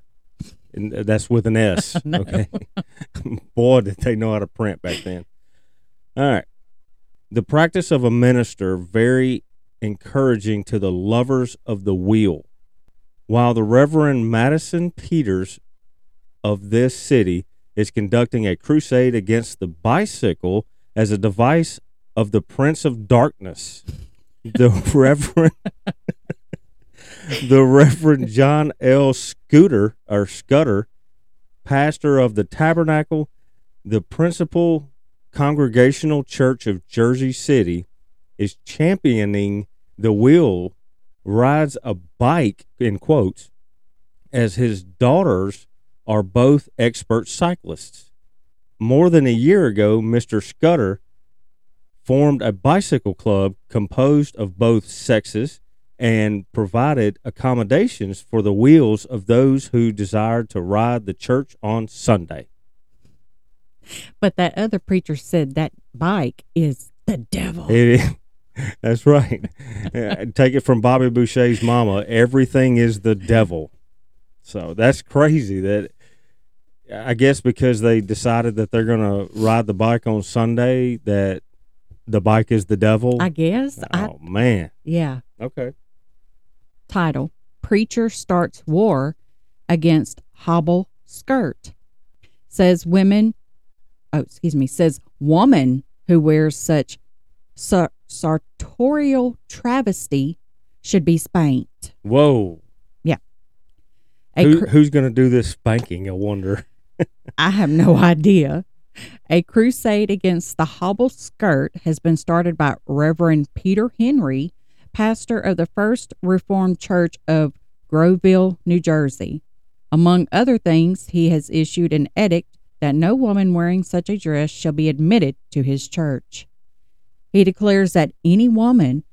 And that's with an S. (laughs) Okay. (laughs) Boy, did they know how to print back then. All right. The practice of a minister very encouraging to the lovers of the wheel. While the Reverend Madison Peters of this city is conducting a crusade against the bicycle as a device of the Prince of Darkness, the (laughs) Reverend the Reverend John L. Scooter or Scudder, pastor of the Tabernacle, the principal Congregational Church of Jersey City, is championing the wheel rides a bike in quotes as his daughters are both expert cyclists. More than a year ago, Mr. Scudder formed a bicycle club composed of both sexes and provided accommodations for the wheels of those who desired to ride the church on Sunday.
But that other preacher said that bike is the devil.
It is, (laughs) that's right. Uh, take it from Bobby Boucher's mama. Everything is the devil. So that's crazy. That I guess because they decided that they're going to ride the bike on Sunday, that the bike is the devil.
I guess. I,
oh man.
yeah.
Okay.
Title preacher starts war against hobble skirt. Says women, oh, excuse me, says woman who wears such sar- sartorial travesty should be spanked.
Whoa.
A
Who,
cr-
who's going to do this spanking? I wonder. (laughs)
I have no idea. A crusade against the hobble skirt has been started by Reverend Peter Henry, pastor of the First Reformed Church of Groveville, New Jersey. Among other things, he has issued an edict that no woman wearing such a dress shall be admitted to his church. He declares that any woman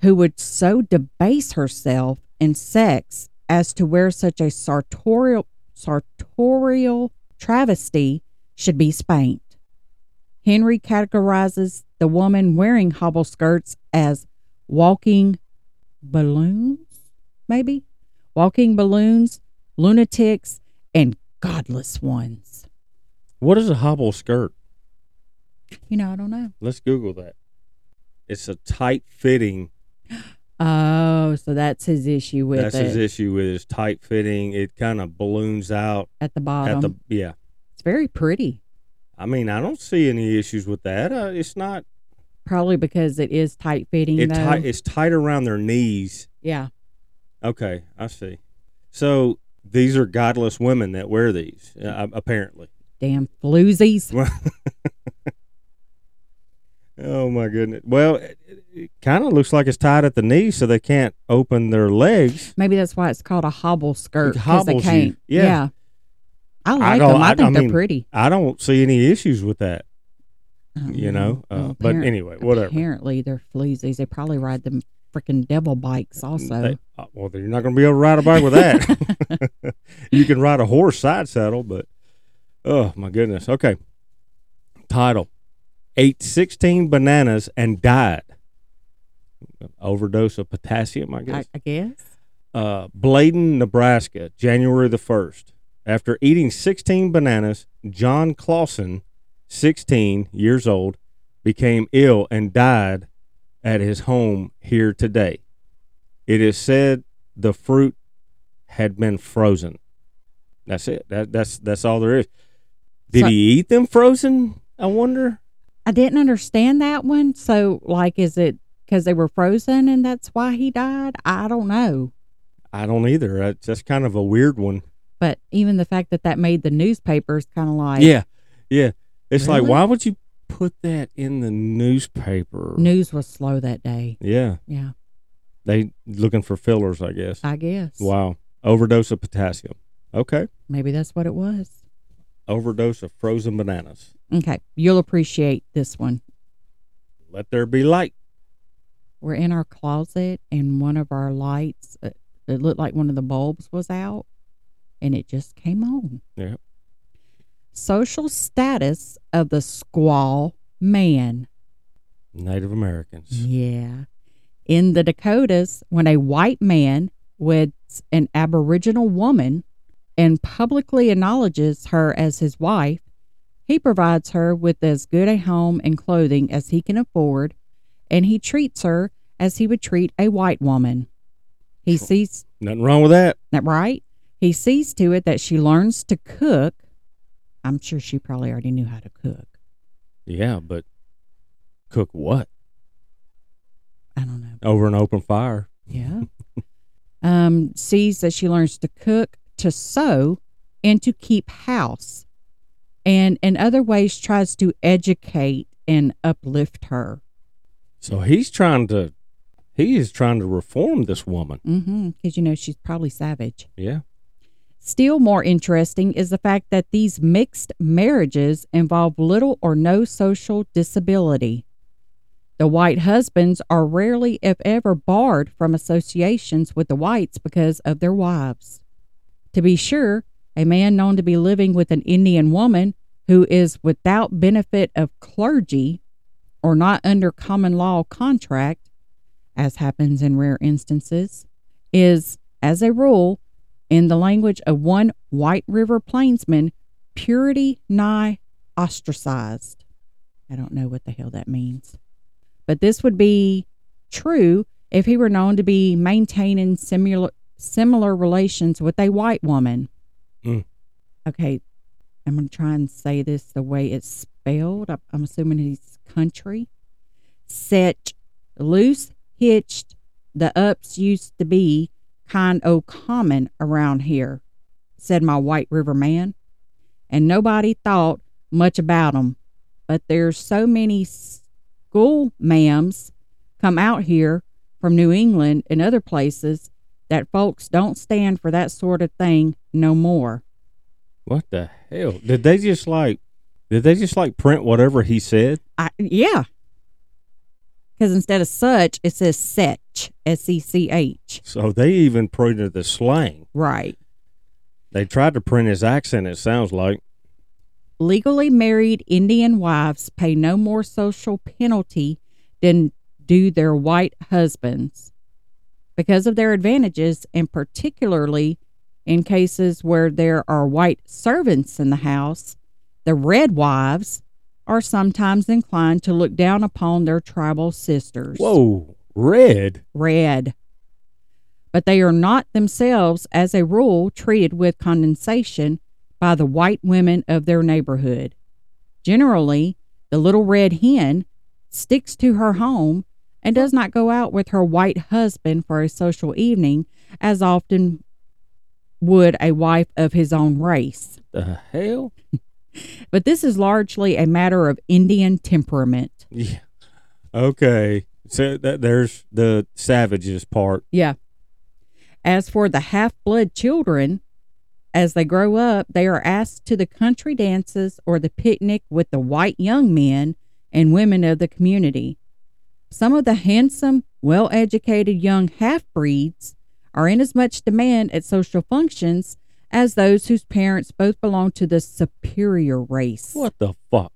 who would so debase herself in sex as to wear such a sartorial sartorial travesty should be spanked. Henry categorizes the woman wearing hobble skirts as walking balloons, maybe? Walking balloons, lunatics, and godless ones.
What is a hobble skirt?
You know, I don't know.
Let's Google that. It's a tight fitting. (gasps)
Oh, so that's his issue with
That's
it
his issue with his tight fitting. It kind of balloons out
at the bottom.
at the yeah.
It's very pretty.
I mean, I don't see any issues with that. Uh, it's not.
Probably because it is tight fitting.
It
though.
It's tight around their knees.
yeah.
Okay, I see. So these are godless women that wear these, uh, apparently.
Damn floozies. (laughs)
Oh my goodness. Well, it, it kind of looks like it's tied at the knees, so they can't open their legs.
Maybe that's why it's called a hobble skirt.
It
'cause they
hobbles you.
can't.
Yeah.
I like
don't-
them. I,
I-
think
I
they're pretty.
I don't see any issues with that.
Um,
you know, uh,
well,
but anyway, whatever.
Apparently, they're floozies. They probably ride them freaking devil bikes also.
They- uh, well, you're not going to be able to ride a bike with that. (laughs) (laughs) you can ride a horse side saddle, but oh my goodness. Okay. Title: Ate 16 bananas and died. Overdose of potassium, I
I,
guess.
I guess.
uh, Bladen, Nebraska, January the 1st. After eating 16 bananas, John Clausen, 16 years old, became ill and died at his home here today. It is said the fruit had been frozen. That's it. That, that's that's all there is. Did
So-
he eat them frozen? I wonder.
I didn't understand that one. So, like, is it because they were frozen and that's why he died? I don't know.
I don't either. That's, that's kind of a weird one.
But even the fact that that made the newspapers kind of like
yeah, yeah. It's like, why would you put that in the newspaper?
news was slow that day.
Yeah,
Yeah,
they looking for fillers, I guess.
I guess.
Wow, overdose of potassium. Okay,
Maybe that's what it was.
overdose of frozen bananas.
Okay, you'll appreciate this one.
Let there be light.
We're in our closet, and one of our lights, uh, it looked like one of the bulbs was out, and it just came on.
Yep.
Social status of the squaw man.
Native Americans.
Yeah. In the Dakotas, when a white man weds an Aboriginal woman and publicly acknowledges her as his wife, he provides her with as good a home and clothing as he can afford, and he treats her as he would treat a white woman. He sees
Nothing wrong with that.
that right. He sees to it that she learns to cook. I'm sure she probably already knew how to cook.
Yeah, but cook what?
I don't know.
Over an open fire.
Yeah. (laughs) um, sees that she learns to cook, to sew, and to keep house. And in other ways tries to educate and uplift her.
So he's trying to, he is trying to reform this woman.
Mm-hmm. Because you know she's probably savage.
Yeah.
Still more interesting is the fact that these mixed marriages involve little or no social disability. The white husbands are rarely, if ever, barred from associations with the whites because of their wives. To be sure, a man known to be living with an Indian woman who is without benefit of clergy or not under common law contract, as happens in rare instances, is, as a rule, in the language of one White River plainsman, purity nigh ostracized. I don't know what the hell that means. But this would be true if he were known to be maintaining similar similar relations with a white woman.
Mm.
Okay, I'm going to try and say this the way it's spelled. I'm assuming he's country. Set loose hitched, the ups used to be kind o' common around here, said my White River man. And nobody thought much about 'em. But there's so many school ma'ams come out here from New England and other places that folks don't stand for that sort of thing no more.
What the hell? Did they just like? Did they just like print whatever he said?
I yeah. Because instead of such, it says setch, S E C H.
So they even printed the slang.
Right.
They tried to print his accent. It sounds like.
Legally married Indian wives pay no more social penalty than do their white husbands because of their advantages, and particularly in cases where there are white servants in the house. The red wives are sometimes inclined to look down upon their tribal sisters.
Whoa, red.
red. But they are not themselves, as a rule, treated with condensation by the white women of their neighborhood. Generally, the little red hen sticks to her home and does not go out with her white husband for a social evening as often would a wife of his own race.
The hell? (laughs)
But this is largely a matter of Indian temperament.
Yeah. Okay. So that there's the savages part.
Yeah. As for the half blood children, as they grow up, they are asked to the country dances or the picnic with the white young men and women of the community. Some of the handsome, well educated young half breeds are in as much demand at social functions as those whose parents both belong to the superior race.
What the fuck?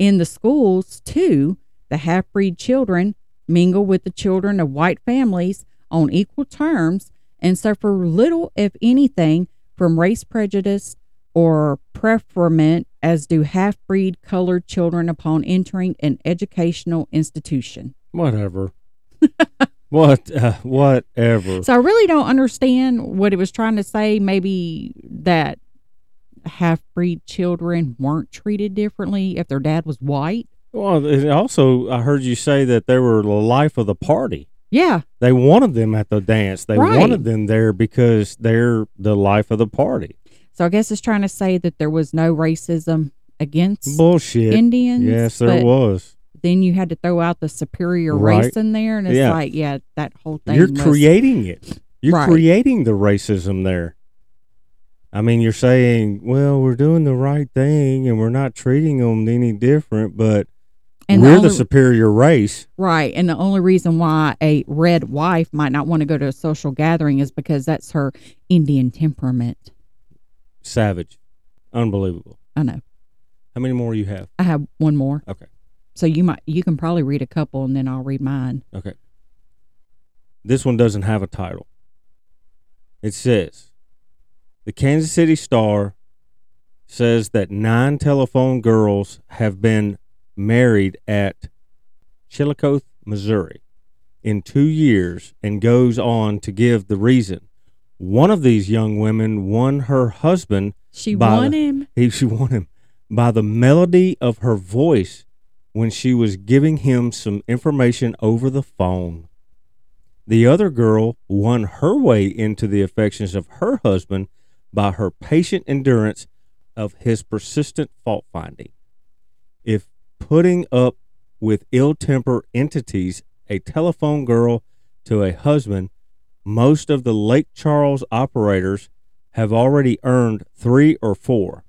In the schools, too, the half breed children mingle with the children of white families on equal terms and suffer little, if anything, from race prejudice or preferment as do half breed colored children upon entering an educational institution.
Whatever. (laughs) what? Uh, whatever.
So I really don't understand what it was trying to say. Maybe that half breed children weren't treated differently if their dad was white.
Well, it also, I heard you say that they were the life of the party.
Yeah,
They wanted them at the dance. They
Right.
wanted them there because they're the life of the party.
So I guess it's trying to say that there was no racism against
Bullshit.
Indians.
yes, there was.
Then you had to throw out the superior
Right.
race in there, and it's
Yeah.
like, yeah, that whole thing.
You're
was-
creating it. You're
Right.
creating the racism there. I mean, you're saying, well, we're doing the right thing and we're not treating them any different, but
and
we're
only,
the superior race.
right. And the only reason why a red wife might not want to go to a social gathering is because that's her Indian temperament.
Savage. Unbelievable.
I know.
How many more you have?
I have one more.
Okay.
So you might you can probably read a couple, and then I'll read mine.
Okay. This one doesn't have a title. It says The Kansas City Star says that nine telephone girls have been married at Chillicothe, Missouri in two years and goes on to give the reason. One of these young women won her husband
She won
the-
him.
he (laughs) she won him by the melody of her voice when she was giving him some information over the phone. The other girl won her way into the affections of her husband by her patient endurance of his persistent fault finding. Putting up with ill temper entities, a telephone girl to a husband, most of the Lake Charles operators have already earned three or four.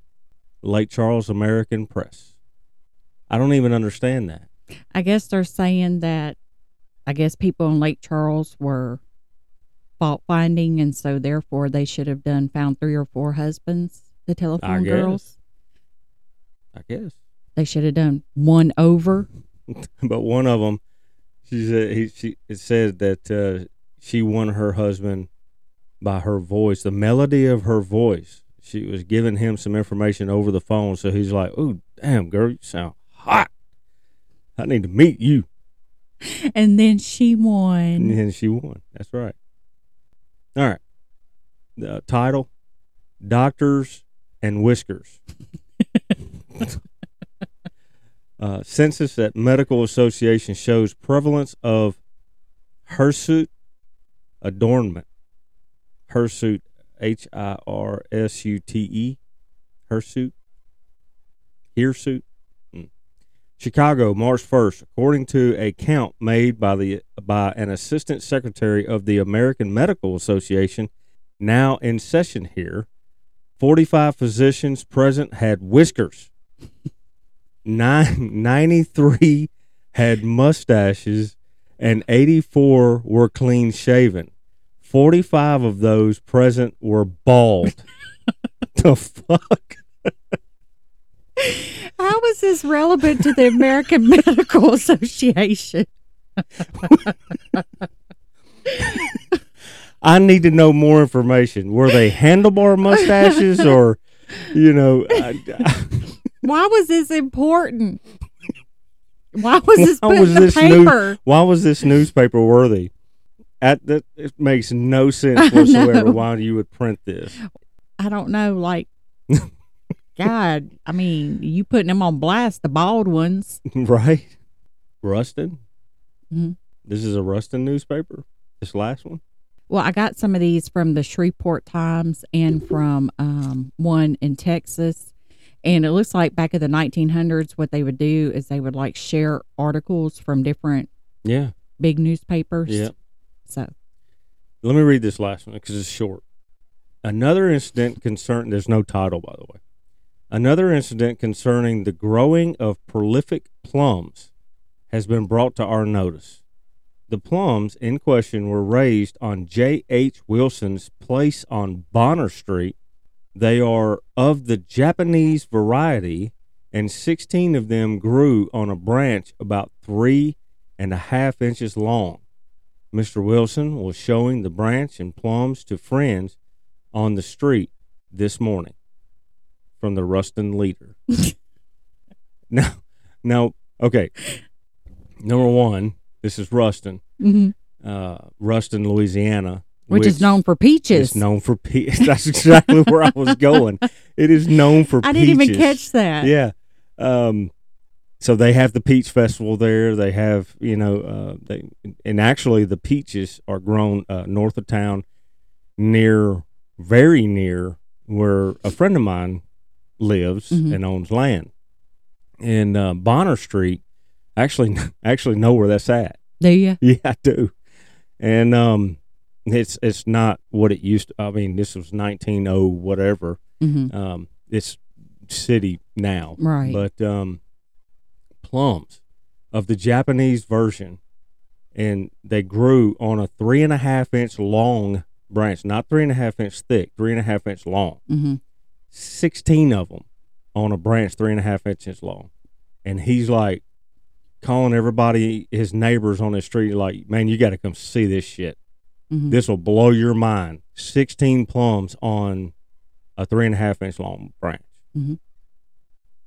Lake Charles American Press. I don't even understand that.
I guess they're saying that I guess people in Lake Charles were fault finding and so therefore they should have done found three or four husbands, the telephone
guess.
girls.
I guess.
They should have done one over. (laughs)
but one of them, she said he she it said that uh, she won her husband by her voice, the melody of her voice. She was giving him some information over the phone, so he's like, "Oh, damn, girl, you sound hot. I need to meet you." (laughs)
And then she won.
And then she won. That's right. All right. The title: Doctors and Whiskers. (laughs) uh, census that Medical Association shows prevalence of hirsute adornment. Hirsute, H I R S U T E, hirsute, hirsute. Mm. Chicago, March first, according to a count made by the by an assistant secretary of the American Medical Association, now in session here. 45 physicians present had whiskers. (laughs) Nine, 93 had mustaches, and 84 were clean shaven. 45 of those present were bald. (laughs) the fuck?
How is this relevant to the American (laughs) Medical Association?
I need to know more information. Were they handlebar mustaches or, you know, I,
Why was this important? Why was this
Why
put
was
in the
new-
paper?
why was this newspaper worthy? At that, it makes no sense (laughs) whatsoever why you would print this.
I don't know. Like, God, I mean, you putting them on blast, the bald ones. (laughs)
right? Ruston?
Mhm.
This is a Ruston newspaper? This last one?
Well, I got some of these from the Shreveport Times and from um, one in Texas. And it looks like back in the 1900s, what they would do is they would like share articles from different
Yeah.
big newspapers.
Yeah.
So,
Let me read this last one because it's short. Another incident concerning, there's no title by the way. Another incident concerning the growing of prolific plums has been brought to our notice. The plums in question were raised on J. H. Wilson's place on Bonner Street. They are of the Japanese variety, and 16 of them grew on a branch about three and a half inches long. Mr. Wilson was showing the branch and plums to friends on the street this morning from the Ruston Leader. (laughs) now, now, okay. Number one, this is Ruston,
mhm.
uh, Ruston, Louisiana,
which, is known for peaches. (laughs)
It's known for peaches. That's exactly where I was going. It is known for (laughs)
I didn't even catch that.
Yeah. Um, so they have the peach festival there. They have, you know, uh, they and actually the peaches are grown uh, north of town, near, very near where a friend of mine lives
Mhm.
and owns land. And uh, Bonner Street, actually, (laughs) actually know where that's at.
Do you?
Yeah, I do. And um, it's it's not what it used. to I mean, this was nineteen oh whatever.
hmm
Um, it's city now,
Right.
but um, plums of the Japanese version, and they grew on a three and a half inch long branch, not three and a half inch thick, three and a half inch long.
hmm
16 of them on a branch three and a half inches long. And he's like calling everybody, his neighbors on the street, like, man, you got to come see this shit.
Hmm
This will blow your mind. 16 plums on a three and a half inch long branch.
Mhm.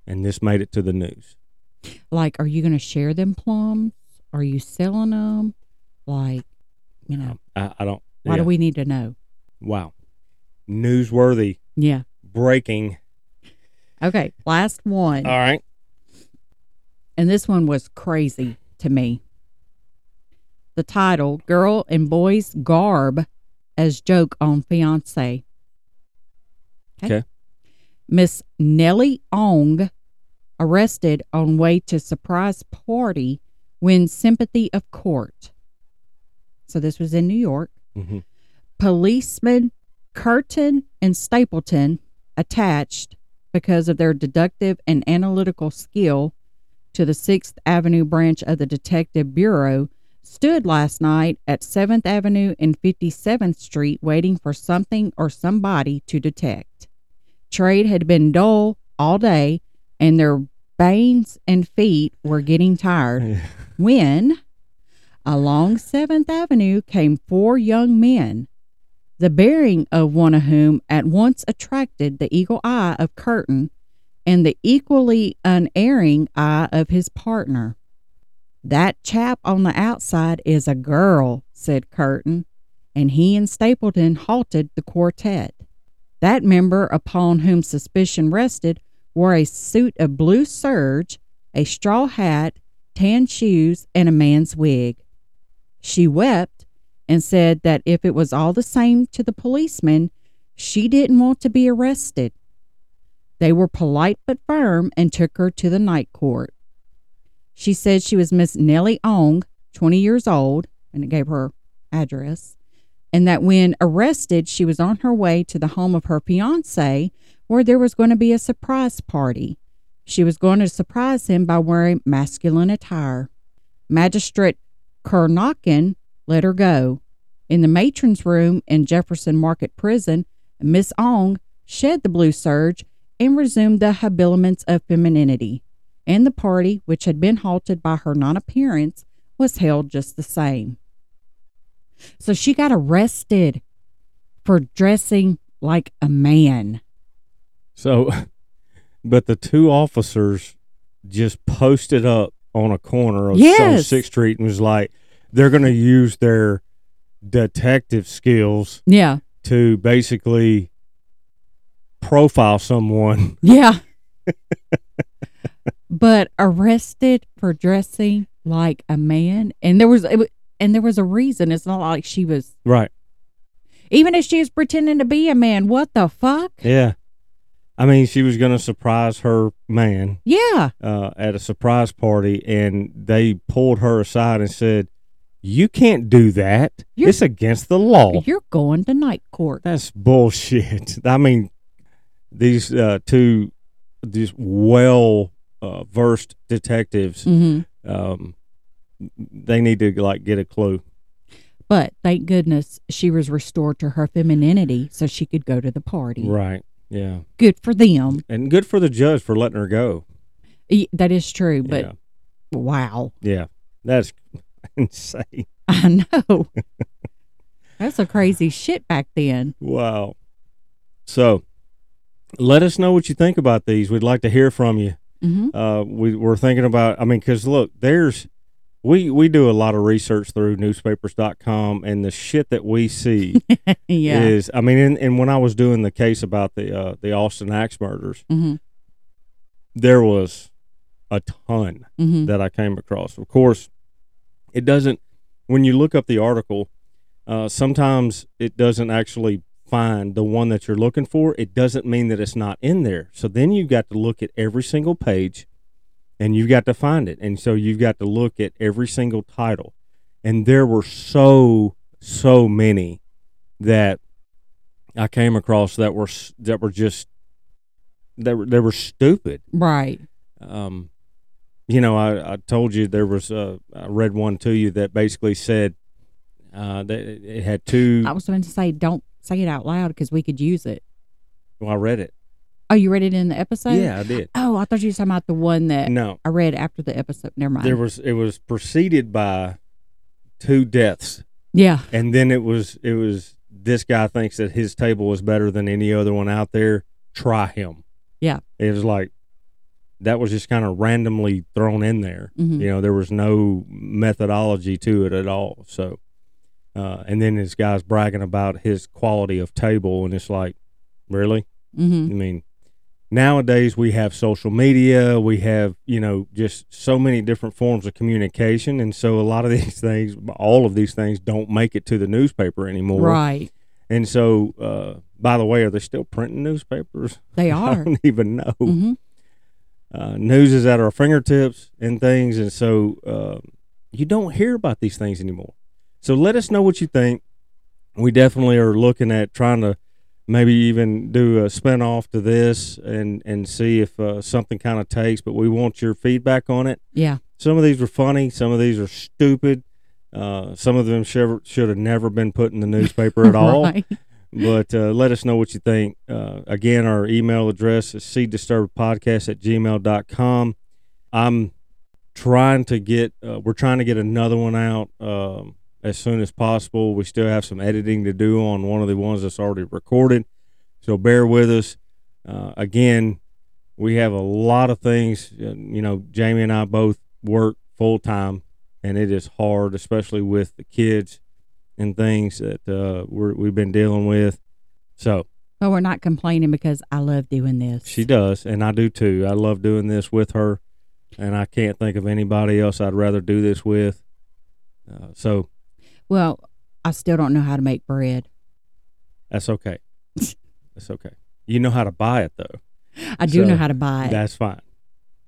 And this made it to the news.
Like, are you going to share them plums? Are you selling them? Like, you know,
I, I don't.
why
yeah.
do we need to know?
Wow. Newsworthy.
Yeah.
Breaking.
Okay. Last one.
All right.
and this one was crazy to me. The title Girl and Boys Garb as Joke on Fiance.
Okay.
Miss Nellie Ong arrested on way to surprise party wins sympathy of court. So this was in New York.
hmm
Policemen Curtin and Stapleton attached because of their deductive and analytical skill to the 6th Avenue branch of the Detective Bureau stood last night at 7th Avenue and 57th Street waiting for something or somebody to detect. Trade had been dull all day and their veins and feet were getting tired (laughs) when along 7th Avenue came four young men, the bearing of one of whom at once attracted the eagle eye of Curtin and the equally unerring eye of his partner. That chap on the outside is a girl, said Curtin. and he and Stapleton halted the quartet. That member upon whom suspicion rested wore a suit of blue serge, a straw hat, tan shoes, and a man's wig. She wept and said that if it was all the same to the policeman, she didn't want to be arrested. They were polite but firm and took her to the night court. She said she was Miss Nellie Ong, 20 years old, and it gave her address, and that when arrested, she was on her way to the home of her fiance where there was going to be a surprise party. She was going to surprise him by wearing masculine attire. Magistrate Kernochan let her go. In the matron's room in Jefferson Market Prison, Miss Ong shed the blue serge and resumed the habiliments of femininity, and the party, which had been halted by her non appearance, was held just the same. So she got arrested for dressing like a man.
So, (laughs) but the two officers just posted up on a corner of
Yes.
Sixth Street and was like, they're going to use their detective skills
Yeah.
to basically profile someone.
Yeah. But arrested for dressing like a man, and there was it and there was a reason. It's not like she was
Right.
even if she was pretending to be a man. What the fuck?
Yeah. I mean, she was going to surprise her man
Yeah.
uh, at a surprise party, and they pulled her aside and said, "You can't do that.
You're-
it's against the law."
You're going to night court.
That's bullshit. (laughs) I mean, these uh, two, these well uh, versed detectives,
hmm
um, they need to like get a clue.
But thank goodness she was restored to her femininity so she could go to the party.
Right. Yeah.
Good for them.
And good for the judge for letting her go.
That is true, but
yeah.
wow.
Yeah. That's (laughs) insane.
I know. (laughs) That's a crazy shit back then.
Wow. So, let us know what you think about these. We'd like to hear from you.
Hmm
uh, we we're thinking about. I mean, because look, there's we we do a lot of research through newspapers.com, and the shit that we see (laughs)
yeah.
is. I mean, and, and when I was doing the case about the uh, the Austin Axe murders,
hmm
there was a ton
hmm
that I came across. Of course, it doesn't. When you look up the article, uh, sometimes it doesn't actually find the one that you're looking for. It doesn't mean that it's not in there. So then you've got to look at every single page, and you've got to find it. And so you've got to look at every single title. And there were so so many that I came across that were that were just that were, they were stupid
Right.
um, you know, I, I told you there was uh, I read one to you that basically said uh, that it had two.
I was going to say, don't say it out loud because we could use it.
Well, I read it.
Oh, you read it in the episode?
yeah, I did.
Oh, I thought you were talking about the one that
No,
I read after the episode. Never mind.
there was it was preceded by two deaths,
yeah.
and then it was it was this guy thinks that his table was better than any other one out there. Try him.
Yeah.
It was like that was just kind of randomly thrown in there.
Mhm.
You know, there was no methodology to it at all. So, uh, and then this guy's bragging about his quality of table, and it's like, really?
hmm
I mean, nowadays we have social media, we have, you know, just so many different forms of communication. And so a lot of (laughs) these things, all of these things don't make it to the newspaper anymore.
Right.
And so, uh, by the way, are they still printing newspapers?
They (laughs) are.
I don't even know
hmm
uh, news is at our fingertips and things, and so uh, you don't hear about these things anymore. So let us know what you think. We definitely are looking at trying to maybe even do a spinoff to this and and see if uh, something kind of takes. But we want your feedback on it.
Yeah.
Some of these were funny. Some of these are stupid. Uh, some of them should should have never been put in the newspaper at (laughs) all
Right.
but uh, let us know what you think. Uh, again, our email address is seeddisturbedpodcast at gmail.com. I'm trying to get, uh, we're trying to get another one out um, as soon as possible. We still have some editing to do on one of the ones that's already recorded. So bear with us. Uh, again, we have a lot of things. Uh, you know, Jamie and I both work full time, and it is hard, especially with the kids and things that uh, we're, we've been dealing with. So
But we're not complaining because I love doing this.
she does, and I do too. I love doing this with her, and I can't think of anybody else I'd rather do this with. Uh, so
Well, I still don't know how to make bread.
that's okay. (laughs) that's okay. You know how to buy it though.
I do
So,
know how to buy it.
That's fine.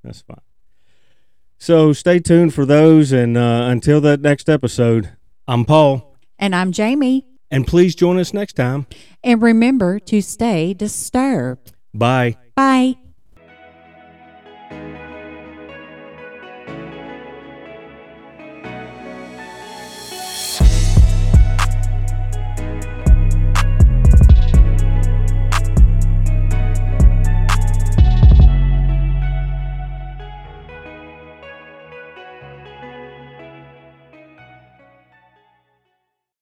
That's fine. So stay tuned for those, and uh, until that next episode, I'm Paul,
And I'm Jamie.
and please join us next time.
And remember to stay disturbed.
Bye.
Bye.